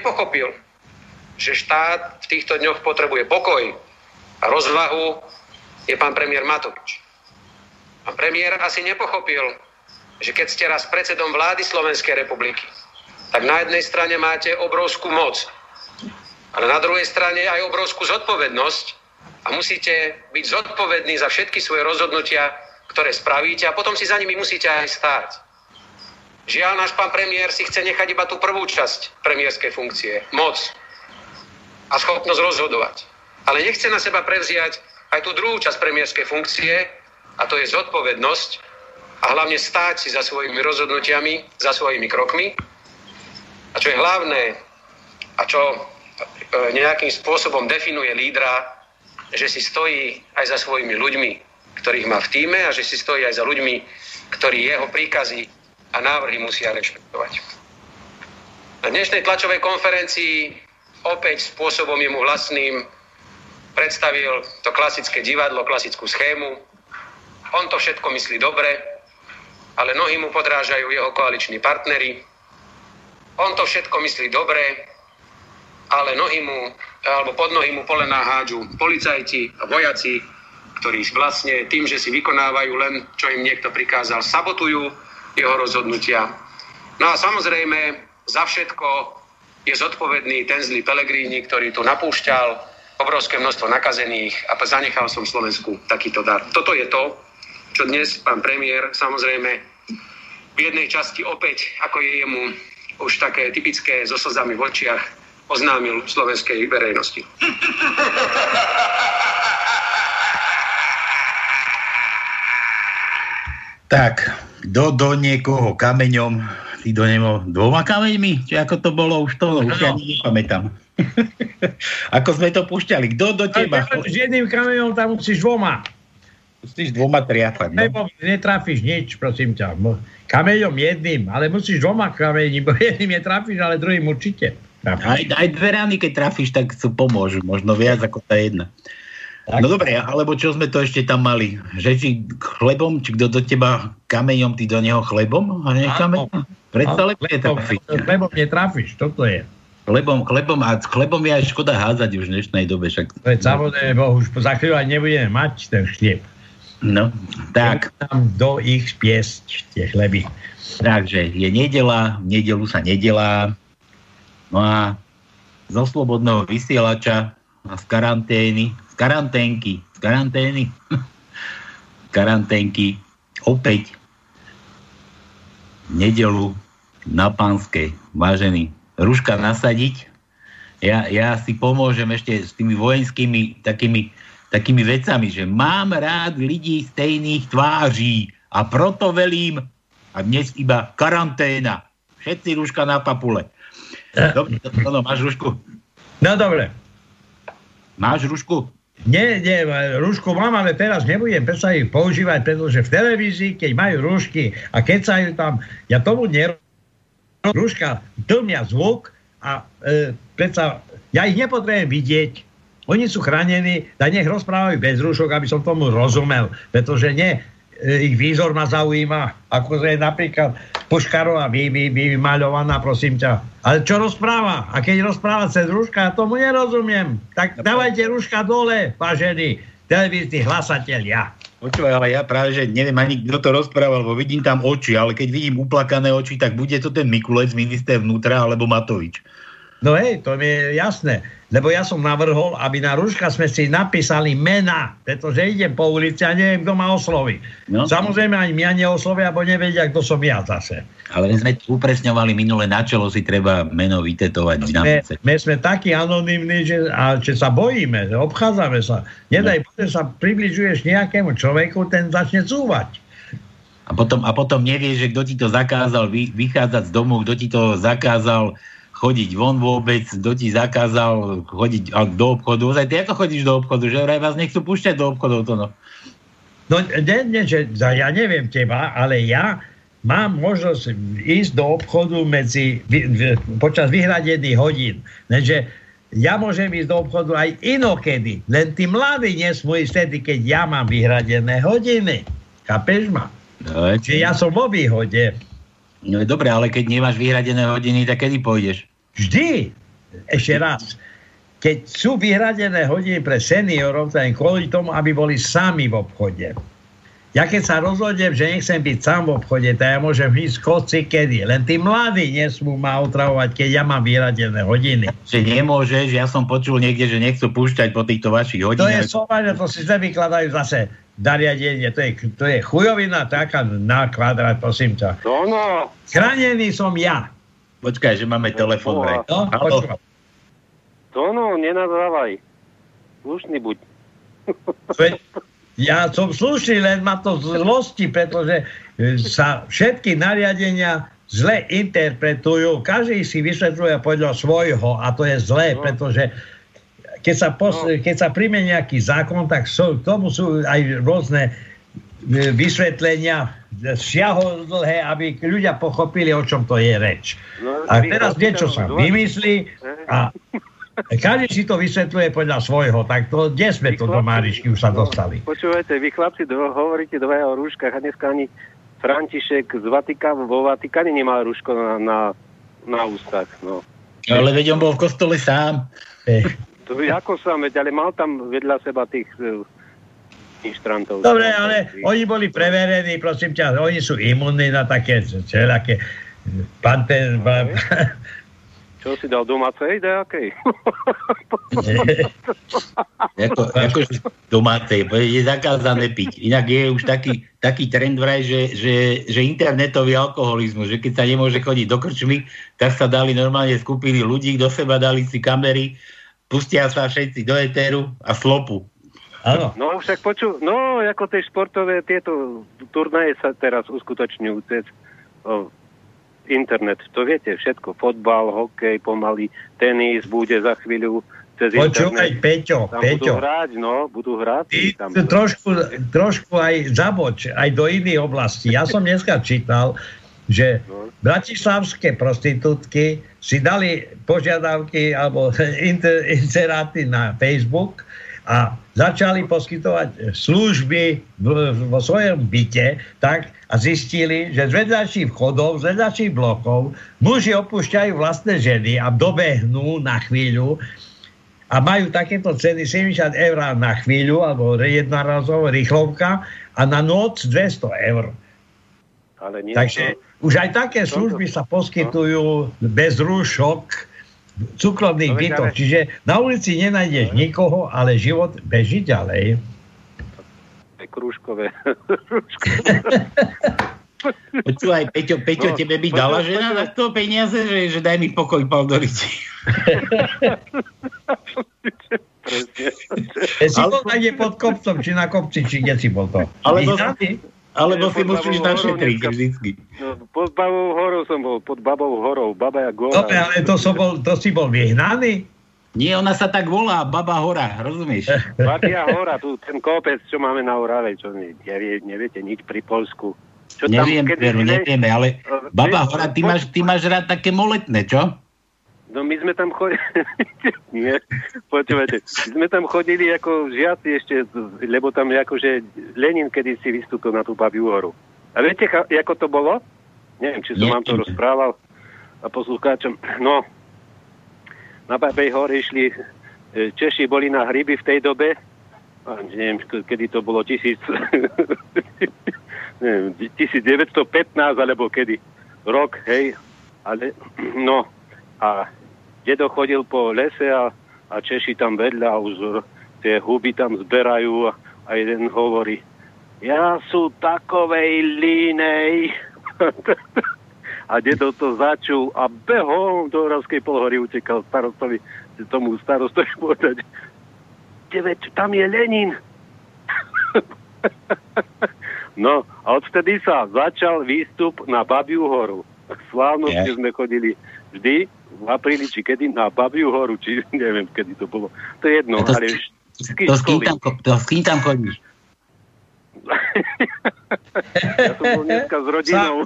nepochopil, že štát v týchto dňoch potrebuje pokoj a rozvahu, je pán premiér Matovič. Pán premiér asi nepochopil, že keď ste raz predsedom vlády Slovenskej republiky, tak na jednej strane máte obrovskú moc, ale na druhej strane aj obrovskú zodpovednosť a musíte byť zodpovední za všetky svoje rozhodnutia, ktoré spravíte a potom si za nimi musíte aj stáť. Žiaľ, náš pán premiér si chce nechať iba tú prvú časť premiérskej funkcie, moc a schopnosť rozhodovať. Ale nechce na seba prevziať aj tú druhú časť premiérskej funkcie, a to je zodpovednosť a hlavne stáť si za svojimi rozhodnutiami, za svojimi krokmi. A čo je hlavné a čo e, nejakým spôsobom definuje lídra, že si stojí aj za svojimi ľuďmi, ktorých má v týme a že si stojí aj za ľuďmi, ktorí jeho príkazy a návrhy musia rešpektovať. Na dnešnej tlačovej konferencii opäť spôsobom jemu vlastným predstavil to klasické divadlo, klasickú schému. On to všetko myslí dobre, ale nohy mu podrážajú jeho koaliční partnery. On to všetko myslí dobre, ale nohy mu, alebo pod nohy mu polená hádžu policajti a vojaci, ktorí vlastne tým, že si vykonávajú len, čo im niekto prikázal, sabotujú jeho rozhodnutia. No a samozrejme, za všetko je zodpovedný ten zlý Pelegrini, ktorý tu napúšťal obrovské množstvo nakazených a zanechal som Slovensku takýto dar. Toto je to, čo dnes pán premiér samozrejme v jednej časti opäť, ako je jemu už také typické so slzami v očiach, oznámil slovenskej verejnosti. Tak, do, do niekoho kameňom, ty do neho dvoma kameňmi? Či ako to bolo už to? Už ja nepamätám. ako sme to púšťali? Kto do teba? S jedným kameňom tam musíš dvoma. Musíš dvoma triafať. No? Netrafíš nič, prosím ťa. Kameňom jedným, ale musíš dvoma kameňmi, bo jedným netrafíš, ale druhým určite. Aj, aj dve rány, keď trafíš, tak sú pomôžu. Možno viac ako tá jedna. Tak. No dobre, alebo čo sme to ešte tam mali? Že či chlebom, či kto do teba kameňom, ty do neho chlebom? A nie kameňom? Predsa lepšie trafiť. Chlebom netrafíš, toto je. Chlebom, chlebom, a s chlebom je aj škoda házať už v dnešnej dobe. Však... Veď samozrejme, bo už za chvíľu aj nebudeme mať ten chlieb. No, tak. Tam do ich spiesť tie chleby. Takže je nedela, v nedelu sa nedelá. No a zo slobodného vysielača a z karantény karanténky, karantény, karanténky, opäť nedelu na pánskej, vážený, ruška nasadiť. Ja, ja si pomôžem ešte s tými vojenskými takými, takými vecami, že mám rád ľudí stejných tváří a proto velím a dnes iba karanténa. Všetci ruška na papule. Dobre, no, máš rušku? No dobre. Máš rušku? Nie, nie, rúšku mám, ale teraz nebudem predsa ich používať, pretože v televízii, keď majú rúšky a keď sa tam, ja tomu nerozumiem, rúška tlmia zvuk a e, predsa, ja ich nepotrebujem vidieť, oni sú chránení, tak nech rozprávajú bez rúšok, aby som tomu rozumel, pretože nie, ich výzor ma zaujíma, ako je napríklad Puškarová vy, vy, vymaľovaná, prosím ťa. Ale čo rozpráva? A keď rozpráva cez rúška, tomu nerozumiem. Tak dávajte rúška dole, vážení televízni hlasatelia. Počúvaj, ale ja práve, že neviem ani kto to rozprával, lebo vidím tam oči, ale keď vidím uplakané oči, tak bude to ten Mikulec, minister vnútra, alebo Matovič. No hej, to mi je jasné. Lebo ja som navrhol, aby na rúška sme si napísali mena, pretože idem po ulici a neviem, kto ma osloví. No. Samozrejme aj mňa neoslovia, alebo nevedia, kto som ja zase. Ale my sme upresňovali minule na čelo si treba meno vytetovať. My, my sme takí anonimní, že, a, že sa bojíme, že obchádzame sa. Nedaj, no. sa približuješ nejakému človeku, ten začne cúvať. A potom, a potom nevieš, že kto ti to zakázal vy, vychádzať z domu, kto ti to zakázal chodiť von vôbec, kto ti zakázal chodiť do obchodu. Ozaj, ty ako chodíš do obchodu, že vraj vás nechcú púšťať do obchodov to no. No, nie, nie, že, ja neviem teba, ale ja mám možnosť ísť do obchodu medzi, počas vyhradených hodín. Lenže ja môžem ísť do obchodu aj inokedy. Len tí mladí nesmú ísť vtedy, keď ja mám vyhradené hodiny. Kapeš ma? No, ja som vo výhode. No dobre, ale keď nemáš vyhradené hodiny, tak kedy pôjdeš? Vždy. Ešte raz keď sú vyhradené hodiny pre seniorov, tak kvôli tomu, aby boli sami v obchode. Ja keď sa rozhodnem, že nechcem byť sám v obchode, tak ja môžem ísť koci kedy. Len tí mladí nesmú ma otravovať, keď ja mám vyradené hodiny. Že nemôžeš, ja som počul niekde, že nechcú púšťať po týchto vašich hodinách. To je somaže, to si vykladajú zase dariadenie. To je, to je chujovina taká na kvadrát, prosím ťa. No, no. Chránený som ja. Počkaj, že máme telefón. No, no, to no, nenazávaj. Slušný buď. Ja som slušný, len ma to zlosti, pretože e, sa všetky nariadenia zle interpretujú. Každý si vysvetľuje podľa svojho a to je zlé, no. pretože keď sa, pos- no. keď sa príjme nejaký zákon, tak so, tomu sú aj rôzne e, vysvetlenia dlhé, aby ľudia pochopili, o čom to je reč. No, a teraz niečo sa vymyslí a každý si to vysvetľuje podľa svojho, tak to, kde sme to do Márišky už sa no, dostali? Počúvajte, vy chlapci do, hovoríte dvaja o rúškach a dneska ani František z Vatika, vo Vatikáne nemal rúško na, na, na ústach. No. Ale veď on bol v kostole sám. Eh. To je ako sám, veď, ale mal tam vedľa seba tých inštrantov. Dobre, ale oni boli preverení, prosím ťa, oni sú imunní na také všelaké panten, čo si dal domácej nejakej? ako, ako domácej, je zakázané piť. Inak je už taký, taký trend vraj, že, že, že internetový alkoholizmus, že keď sa nemôže chodiť do krčmy, tak sa dali normálne skupiny ľudí do seba, dali si kamery, pustia sa všetci do etéru a slopu. Áno. No však poču, no ako tie športové tieto turnaje sa teraz uskutočňujú cez o, internet, to viete všetko, fotbal, hokej, pomaly, tenis bude za chvíľu cez Počúvaj. Peťo, tam Peťo. budú hrať, no, budú hrať. Ty tam trošku, trošku aj zaboč, aj do iných oblastí. Ja som dneska čítal, že no. bratislavské prostitútky si dali požiadavky alebo inseráty na Facebook a začali poskytovať služby vo svojom byte tak a zistili, že z vedľajších vchodov, z vedľajších blokov muži opúšťajú vlastné ženy a dobehnú na chvíľu a majú takéto ceny 70 eur na chvíľu alebo jednorazovo rýchlovka a na noc 200 eur. Ale nie Takže to... už aj také služby sa poskytujú bez rúšok, súkromných bytoch. Ale... Čiže na ulici nenájdeš nikoho, ale život beží ďalej. Krúžkové. Počúvaj, Peťo, Peťo no, tebe by dala počúvaj, žena na to peniaze, že, že daj mi pokoj, pal do si bol niekde pod kopcom, či na kopci, či kde si bol to? Alebo, alebo si musíš našetriť vždycky. No, pod Babou horou som bol, pod Babou horou, Baba Gora. Dobre, ale to, som bol, to si bol vyhnaný? Nie, ona sa tak volá, Baba Hora, rozumieš? Babia Hora, tu ten kopec, čo máme na Orave, čo nevie, neviete nič pri Polsku. Čo Neviem, tam, veru, nevieme, ale Baba Hora, ty máš, ty máš rád také moletné, čo? No my sme tam chodili, nie, počúvajte, my sme tam chodili ako žiaci ešte, lebo tam akože Lenin kedy si vystúpil na tú Babiu horu. A viete, ako to bolo? Neviem, či som vám to rozprával a poslucháčom. No, na Babej hore išli, e, Češi boli na hryby v tej dobe, a neviem, kedy to bolo, tisíc, neviem, 1915 alebo kedy, rok, hej, ale no, a dedo chodil po lese a, a Češi tam vedľa už tie huby tam zberajú a, a jeden hovorí, ja sú takovej línej. a dedo to začul a behol do Oravskej polhory utekal starostovi, tomu starostovi povedať, veď tam je Lenin. no a odtedy sa začal výstup na Babiu horu. Slávnosti yeah. sme chodili vždy v apríli, či kedy, na Babiu horu, či neviem, kedy to bolo. To je jedno, to, ale vždy to, s kým tam, to s kým tam chodíš? Ja som bol dneska s rodinou.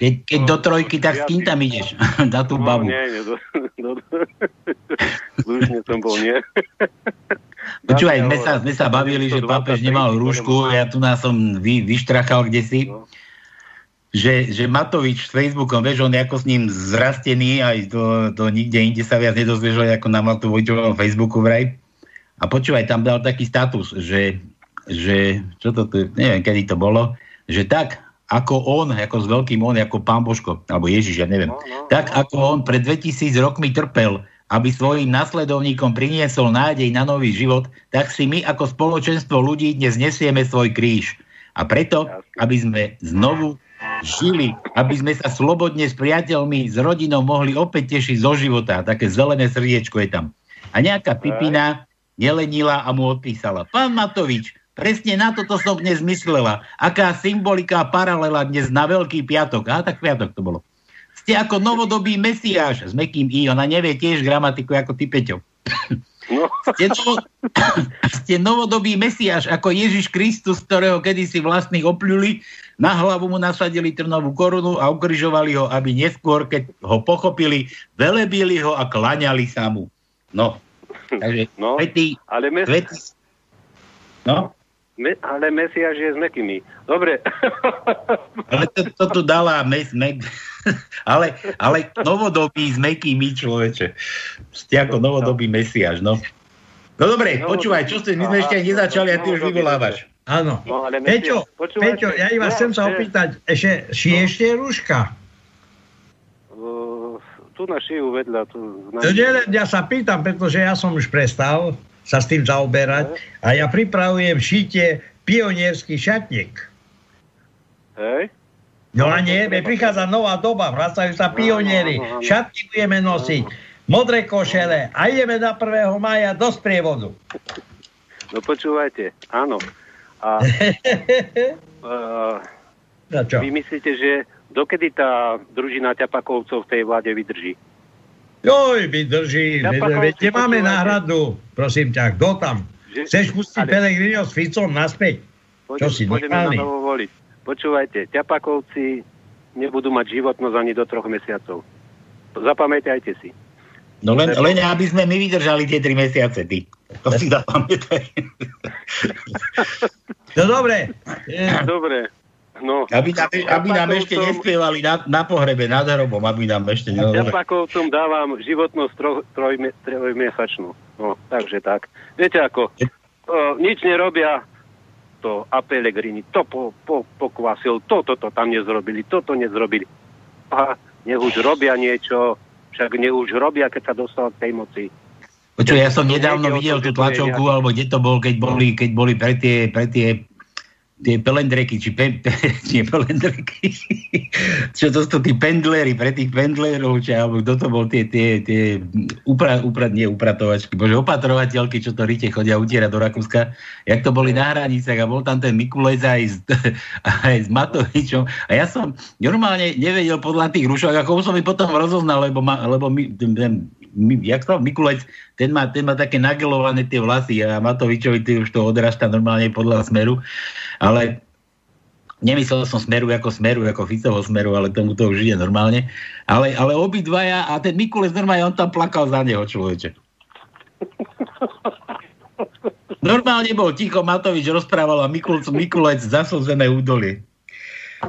Keď, keď do trojky, tak s kým tam ideš? Na tú No, babu. nie, nie, do, do, Slušne som bol, nie. Počúvaj, sme sa, sme sa bavili, že 120 pápež nemal rúšku, ja tu nás som vy, vyštrachal kde si, No. Že, že Matovič s Facebookom, vieš, on je ako s ním zrastený, aj to, to nikde inde sa viac nedozvieš, ako na Matovičovom Facebooku vraj. A počúvaj, tam dal taký status, že, že čo to tu, neviem, kedy to bolo, že tak, ako on, ako s veľkým on, ako pán Božko, alebo Ježiš, ja neviem, No, no, tak ako on pred 2000 rokmi trpel, aby svojim nasledovníkom priniesol nádej na nový život, tak si my ako spoločenstvo ľudí dnes nesieme svoj kríž. A preto, aby sme znovu žili, aby sme sa slobodne s priateľmi, s rodinou mohli opäť tešiť zo života. Také zelené srdiečko je tam. A nejaká pipina nelenila a mu odpísala. Pán Matovič, presne na toto som dnes myslela. Aká symbolika a paralela dnes na Veľký piatok. A tak piatok to bolo. Ste ako novodobý mesiáš s mekým i. Ona nevie tiež gramatiku ako ty, Peťo. No, Ste, novo, ste novodobý mesiáš ako Ježiš Kristus, ktorého kedysi vlastných opľuli, na hlavu mu nasadili trnovú korunu a ukrižovali ho, aby neskôr, keď ho pochopili, velebili ho a klaňali sa mu. No, takže no kvety, ale, mes, kvety, no, me, ale Mesiáš je s mekými. Dobre. ale to, to tu dala mes, me, ale, ale novodobý s mekými človeče. Ste ako novodobý mesiáš, no. No dobre, počúvaj, čo ste, my sme ešte nezačali a ty už vyvolávaš. Áno. No, ale Peťo. Peťo, ja iba No, chcem sa opýtať, ešte, ši ešte je rúška? Uh, tu na šiju vedľa. Tu, na... To nie, ja sa pýtam, pretože ja som už prestal sa s tým zaoberať a ja pripravujem šíte pionierský šatník. Hej? No a nie, prichádza nová doba, vracajú sa pionieri, áno, áno. šatky budeme nosiť, modré košele a ideme na 1. maja do sprievodu. No počúvajte, áno. A uh, čo? vy myslíte, že dokedy tá družina ťapakovcov v tej vláde vydrží? Joj, vydrží, veď- patrám, veď si kde máme počúvajte. náhradu, prosím ťa, kto tam? Že- Chceš pustiť ale- Pelegrino s Ficom naspäť? Čo si, pôjdeme na normálny? novo voliť. Počúvajte, ťapakovci nebudú mať životnosť ani do troch mesiacov. Zapamätajte si. No len, len aby sme my vydržali tie tri mesiace, ty. To si zapamätaj. No dobre, e, Dobre. No, Aby nám, aby nám ešte Ťapakovcom- nespievali na, na pohrebe, nad hrobom, aby nám ešte... No. Ťapakovcom dávam životnosť tro, trojme, trojmesačnú. No, takže tak. Viete ako, o, nič nerobia, to a Pellegrini, to po, po, pokvasil, toto to tam nezrobili, toto nezrobili. A nech už robia niečo, však nech už robia, keď sa dostal k tej moci. Počuj, ja som nedávno videl tú tlačovku, alebo kde to bol, keď boli, keď boli pre tie, pre tie tie pelendreky, či pe, pe, nie pelendreky, čo to sú tí pendlery, pre tých pendlerov, či alebo kto to bol, tie, tie, tie upra, upra, nie upratovačky, bože, opatrovateľky, čo to rite chodia utierať do Rakúska, jak to boli na hranicách a bol tam ten Mikulec aj s, aj s Matovičom. A ja som normálne nevedel podľa tých rušok, ako som ich potom rozoznal, lebo, ma, lebo my, ten, my, jak to, Mikulec, ten má, ten má také nagelované tie vlasy a Matovičovi ty už to odrasta normálne podľa smeru, ale nemyslel som smeru ako smeru, ako Ficovo smeru, ale tomu to už ide normálne. Ale, ale obidvaja a ten Mikulec normálne, on tam plakal za neho človeče. Normálne bol ticho, Matovič rozprával a Mikulec, Mikulec zaslzené údolie.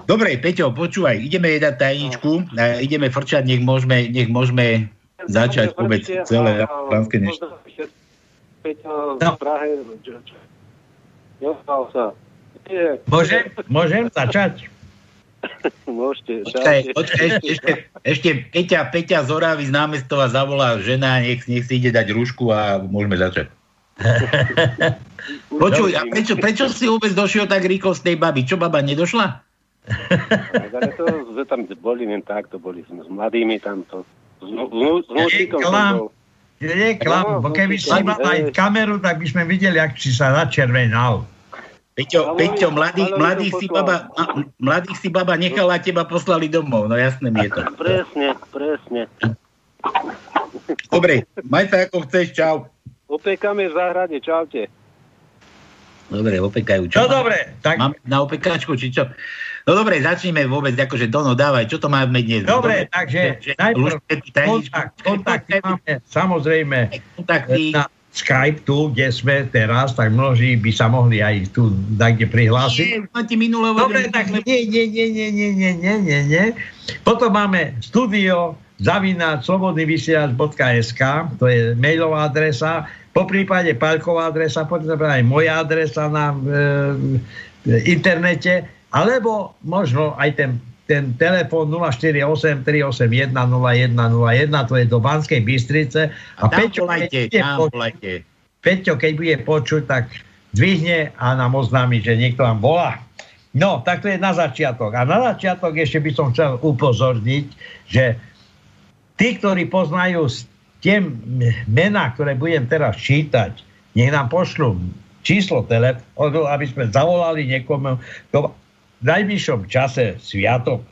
Dobre, Peťo, počúvaj, ideme jedať tajničku, a ideme frčať, nech môžeme, nech môžeme začať vôbec celé pánske nešť. Peťo No. v Prahe, čo, čo, Dostal sa. Nie, Môžem, môžem začať? môžete. Počkaj, ešte, ešte, ešte Peťa, Peťa z Oravy z námestova zavolá žena, nech, nech si ide dať rúšku a môžeme začať. Počuj, a prečo, prečo si vôbec došiel tak rýchlo z tej baby? Čo baba nedošla? Ale to sme tam boli len tak, to boli sme s mladými tam to. S, vnú, s vnúčikom som klam. bol. Nie, klam, bo keby si mal aj kameru, tak by sme videli, ak si sa začervenal. Peťo, Peťo mladý, mladý si baba, mladých si baba nechala a teba poslali domov. No jasné mi je to. Presne, presne. Dobre, maj sa ako chceš, čau. Opekáme v záhrade, čaute. Dobre, opekajú. Čo No dobre, tak Mám na opekačku, či čo? No dobre, začneme vôbec, akože Dono, dávaj, čo to máme dnes? Dobre, takže že- najprv kontakt, kontakty máme samozrejme kontakty, na Skype tu, kde sme teraz, tak množí by sa mohli aj tu kde prihlásiť. Nie, Dobre, tak nie, nie, nie, nie, nie, nie, nie, nie, nie. Potom máme studio zavináč slobodnyvysielač.sk, to je mailová adresa, po prípade Paľková adresa, potom aj moja adresa na e, internete, alebo možno aj ten, ten telefón 048 381 0101, to je do Banskej Bystrice. A tam Peťo, volajte, keď tam počuť- volajte. Peťo, keď bude počuť, tak zdvihne a nám oznámi, že niekto vám volá. No, tak to je na začiatok. A na začiatok ešte by som chcel upozorniť, že tí, ktorí poznajú tie mená, ktoré budem teraz čítať, nech nám pošlú číslo telefónu, aby sme zavolali niekomu, v najbližšom čase sviatok.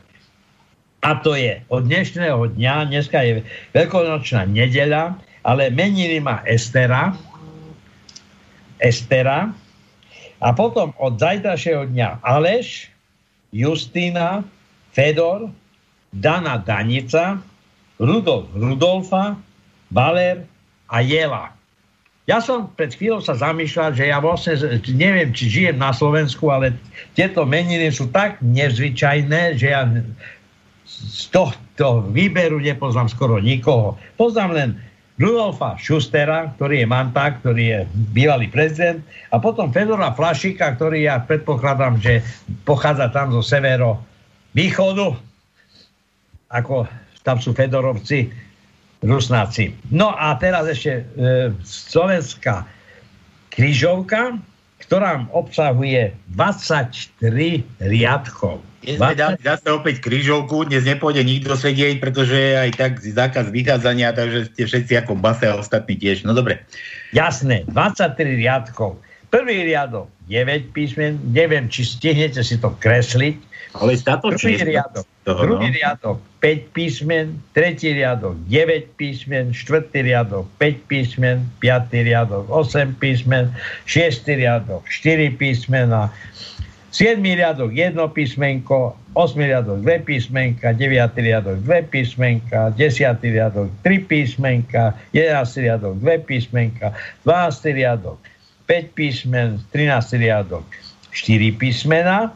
A to je od dnešného dňa, dneska je veľkonočná nedeľa, ale meniny má Estera, Estera, a potom od zajtrajšieho dňa Aleš, Justína, Fedor, Dana Danica, Rudolf Rudolfa, Valer a Jela. Ja som pred chvíľou sa zamýšľal, že ja vlastne neviem, či žijem na Slovensku, ale tieto meniny sú tak nezvyčajné, že ja z tohto výberu nepoznám skoro nikoho. Poznám len Rudolfa Schustera, ktorý je manták, ktorý je bývalý prezident, a potom Fedora Flašika, ktorý ja predpokladám, že pochádza tam zo severo východu, ako tam sú Fedorovci, Rusnáci. No a teraz ešte e, slovenská križovka, ktorá obsahuje 23 riadkov. Dnes sme dali zase opäť krížovku, dnes nepôjde nikto sedieť, pretože je aj tak zákaz vychádzania, takže ste všetci ako base a ostatní tiež. No dobre. Jasné, 23 riadkov. Prvý riadok 9 písmen, neviem, či stihnete si to kresliť. Ale statočne. Prvý riadok, Toho, druhý no. riadok 5 písmen, tretí riadok 9 písmen, štvrtý riadok 5 písmen, piatý riadok 8 písmen, šiestý riadok 4 písmena, 7 riadok 1 písmenko, 8 riadok 2 písmenka, 9 riadok 2 písmenka, 10 riadok 3 písmenka, 11 riadok 2 písmenka, 12 riadok 5 písmen, 13 riadok 4 písmena,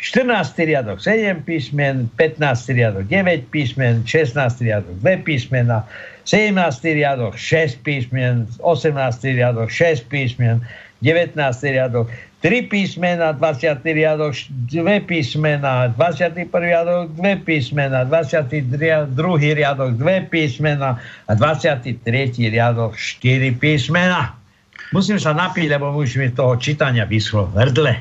14. riadok 7 písmen, 15. riadok 9 písmen, 16. riadok 2 písmena, 17. riadok 6 písmen, 18. riadok 6 písmen, 19. riadok 3 písmena, 20. riadok 2 písmena, 21. riadok 2 písmena, 22. riadok 2 písmena a 23. riadok 4 písmena. Musím sa napiť, lebo už mi toho čítania vyschlo hrdle.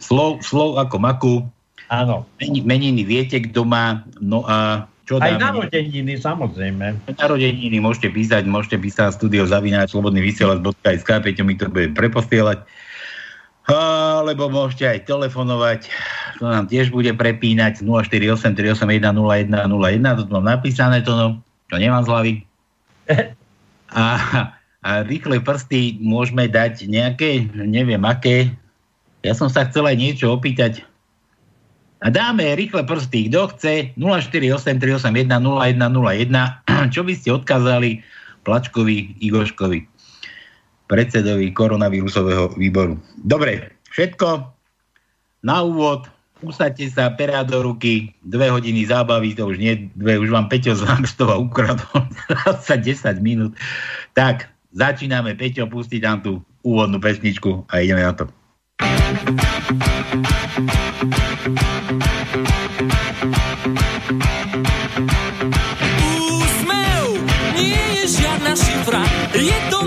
Slov, slov ako maku, Áno. Meni- meniny viete, kto má, no a čo Aj dáme? narodeniny, samozrejme. Narodeniny môžete písať, môžete písať studio zavináč slobodný vysielač.sk, Peťo mi to bude preposielať. Alebo môžete aj telefonovať, to nám tiež bude prepínať 048 381 0101, to tu mám napísané, to, no, to nemám z hlavy. A, a rýchle prsty môžeme dať nejaké, neviem aké. Ja som sa chcel aj niečo opýtať. A dáme rýchle prsty. Kto chce 048 381 0101, čo by ste odkázali Plačkovi Igoškovi, predsedovi koronavírusového výboru. Dobre, všetko na úvod. Usadte sa, perá do ruky, dve hodiny zábavy, to už nie dve, už vám Peťo z ukradol za 10 minút. Tak, začíname. Peťo, pustiť tam tú úvodnú pesničku a ideme na to. Úsmev nie je žiadna šifra, je to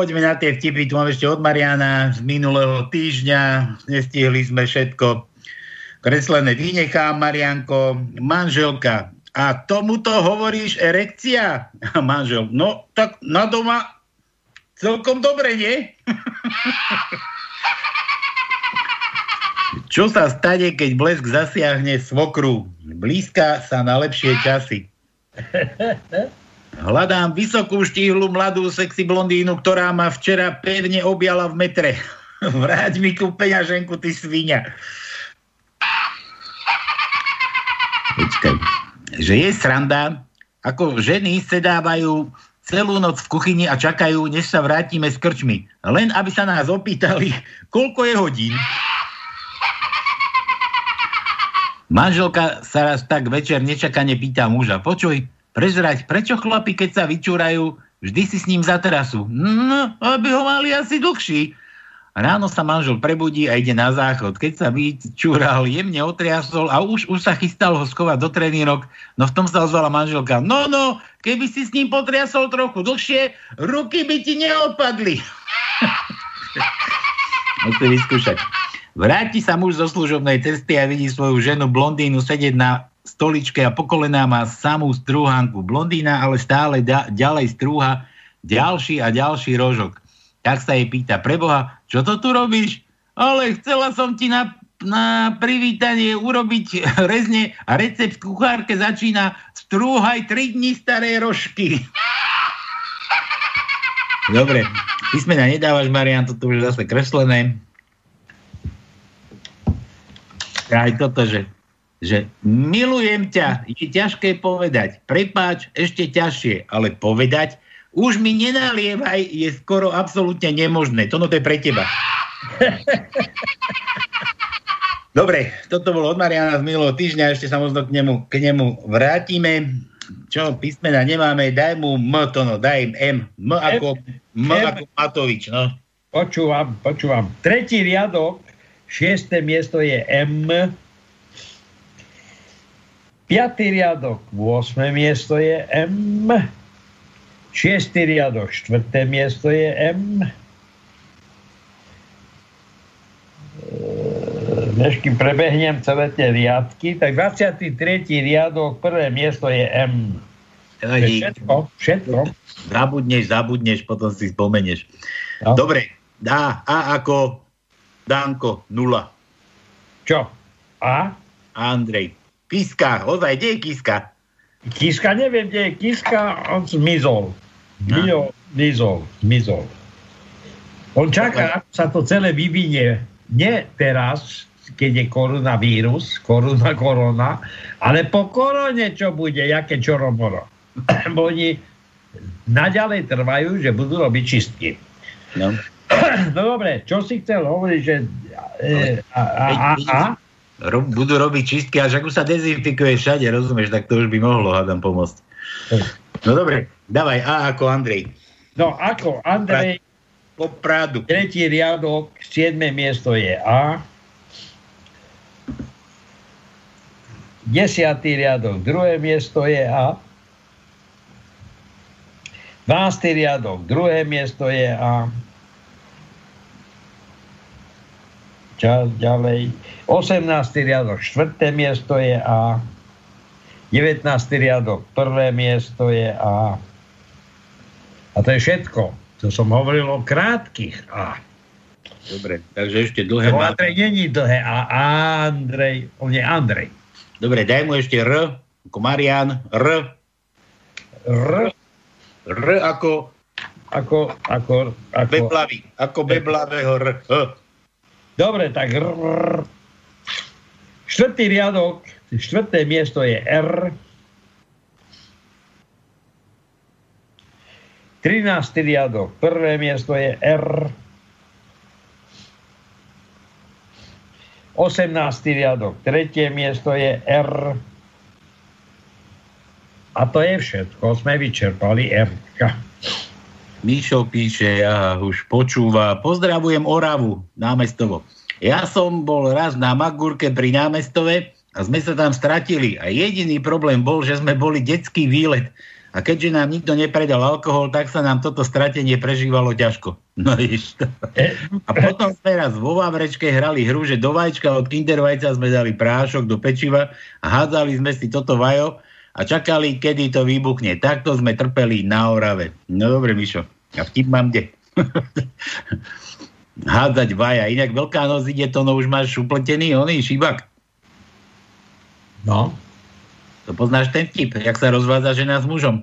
poďme na tie vtipy. Tu mám ešte od Mariana z minulého týždňa. Nestihli sme všetko. Kreslené vynechám, Marianko. Manželka. A tomuto hovoríš erekcia? A manžel. No, tak na doma celkom dobre, nie? Čo sa stane, keď blesk zasiahne svokru? Blízka sa na lepšie časy. Hľadám vysokú štíhlu mladú sexy blondínu, ktorá ma včera pevne objala v metre. Vráť mi tú peňaženku, ty svinia. Počkaj. Že je sranda, ako ženy sedávajú celú noc v kuchyni a čakajú, než sa vrátime s krčmi. Len aby sa nás opýtali, koľko je hodín. Manželka sa raz tak večer nečakane pýta muža, počuj, prezrať, prečo chlapi, keď sa vyčúrajú, vždy si s ním za terasu? No, aby ho mali asi dlhší. Ráno sa manžel prebudí a ide na záchod. Keď sa vyčúral, jemne otriasol a už, už sa chystal ho skovať do trenírok, no v tom sa ozvala manželka. No, no, keby si s ním potriasol trochu dlhšie, ruky by ti neodpadli. Musíte vyskúšať. Vráti sa muž zo služobnej cesty a vidí svoju ženu blondínu sedieť na stoličke a po má samú strúhanku. Blondína ale stále da, ďalej strúha ďalší a ďalší rožok. Tak sa jej pýta, preboha, čo to tu robíš? Ale chcela som ti na, na privítanie urobiť rezne a recept kuchárke začína strúhaj 3 dní staré rožky. Dobre, písmena nedávaš, Marian, toto už zase kreslené aj toto, že, že milujem ťa, je ťažké povedať. Prepáč, ešte ťažšie, ale povedať, už mi nenalievaj, je skoro absolútne nemožné. Toto je pre teba. Dobre, toto bolo od Mariana z minulého týždňa, ešte sa možno k nemu, k nemu vrátime. Čo, písmena nemáme, daj mu M, to no, daj M. M ako, M, M ako Matovič, no. Počúvam, počúvam. Tretí riadok Šiesté miesto je M. Piatý riadok, 8. miesto je M. Šiestý riadok, štvrté miesto je M. Než kým prebehnem celé tie riadky, tak 23. riadok, prvé miesto je M. Všetko, všetko. Zabudneš, zabudneš, potom si spomeneš. No. Dobre, dá A ako Danko, nula. Čo? A? Andrej. Kiska, ozaj, kde je Kiska? Kiska, neviem, kde je Kiska, on zmizol. Mio, zmizol, zmizol. On čaká, ako sa to celé vyvinie. Nie teraz, keď je koronavírus, korona, korona, ale po korone čo bude, jaké čoromoro. Bo oni naďalej trvajú, že budú robiť čistky. No. No dobre, čo si chcel hovoriť, že e, a, a, a, a? Ro, budú robiť čistky, až ako sa dezinfikuje všade, rozumieš, tak to už by mohlo, hádam, pomôcť. No dobre, dávaj A ako Andrej. No ako Andrej, po Pradu. Tretí riadok, siedme miesto je A. Desiatý riadok, druhé miesto je A. 12. riadok, druhé miesto je A. Čas ďalej. 18. riadok, 4. miesto je A. 19. riadok, prvé miesto je A. A to je všetko. To som hovoril o krátkých A. Dobre, takže ešte dlhé... To Andrej není dlhé A. Andrej, on je Andrej. Dobre, daj mu ešte R, ako Marian. R. R. R ako... Ako, ako, ako... Beblavý, ako beblavého R. H. Dobre, tak rrr. štvrtý riadok, štvrté miesto je R. 13. riadok, prvé miesto je R. 18. riadok, tretie miesto je R. A to je všetko. Sme vyčerpali R. Míšo píše, ja už počúva. Pozdravujem Oravu, námestovo. Ja som bol raz na Magurke pri námestove a sme sa tam stratili. A jediný problém bol, že sme boli detský výlet. A keďže nám nikto nepredal alkohol, tak sa nám toto stratenie prežívalo ťažko. No to. A potom sme raz vo Vavrečke hrali hru, že do vajíčka od Kinder vajca sme dali prášok do pečiva a hádzali sme si toto vajo a čakali, kedy to vybuchne. Takto sme trpeli na Orave. No dobre, Mišo. A vtip mám kde? Hádzať vaja. Inak Veľká noc ide to, no už máš upletený oný šibak. No, To poznáš ten vtip, jak sa rozvádza žena s mužom.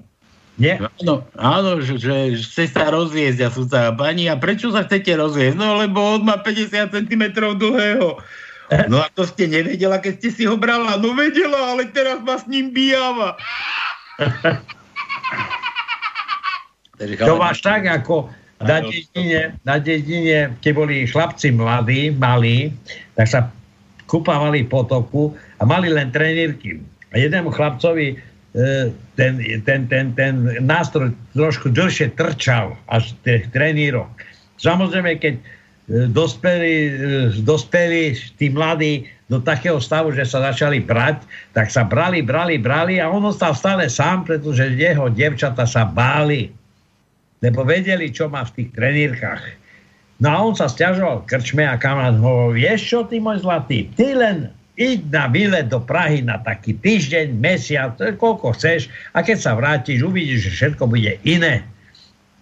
nie? Áno, áno že, že chce sa rozviezť a súca pani, a prečo sa chcete rozviezť? No lebo on má 50 cm dlhého. No a to ste nevedela, keď ste si ho brala. No vedela, ale teraz ma s ním bijava. To máš tak, ako na dedine, na dedine, keď boli chlapci mladí, malí, tak sa kúpavali v potoku a mali len trenírky. A jednému chlapcovi e, ten, ten, ten, ten nástroj trošku dlhšie trčal až tých trenírok. Samozrejme, keď dospeli, dospeli tí mladí do takého stavu, že sa začali brať, tak sa brali, brali, brali a on ostal stále sám, pretože jeho devčata sa báli lebo vedeli, čo má v tých trenírkach. No a on sa stiažoval krčme a kamarát ho, vieš čo, ty môj zlatý, ty len iď na výlet do Prahy na taký týždeň, mesiac, koľko chceš a keď sa vrátiš, uvidíš, že všetko bude iné.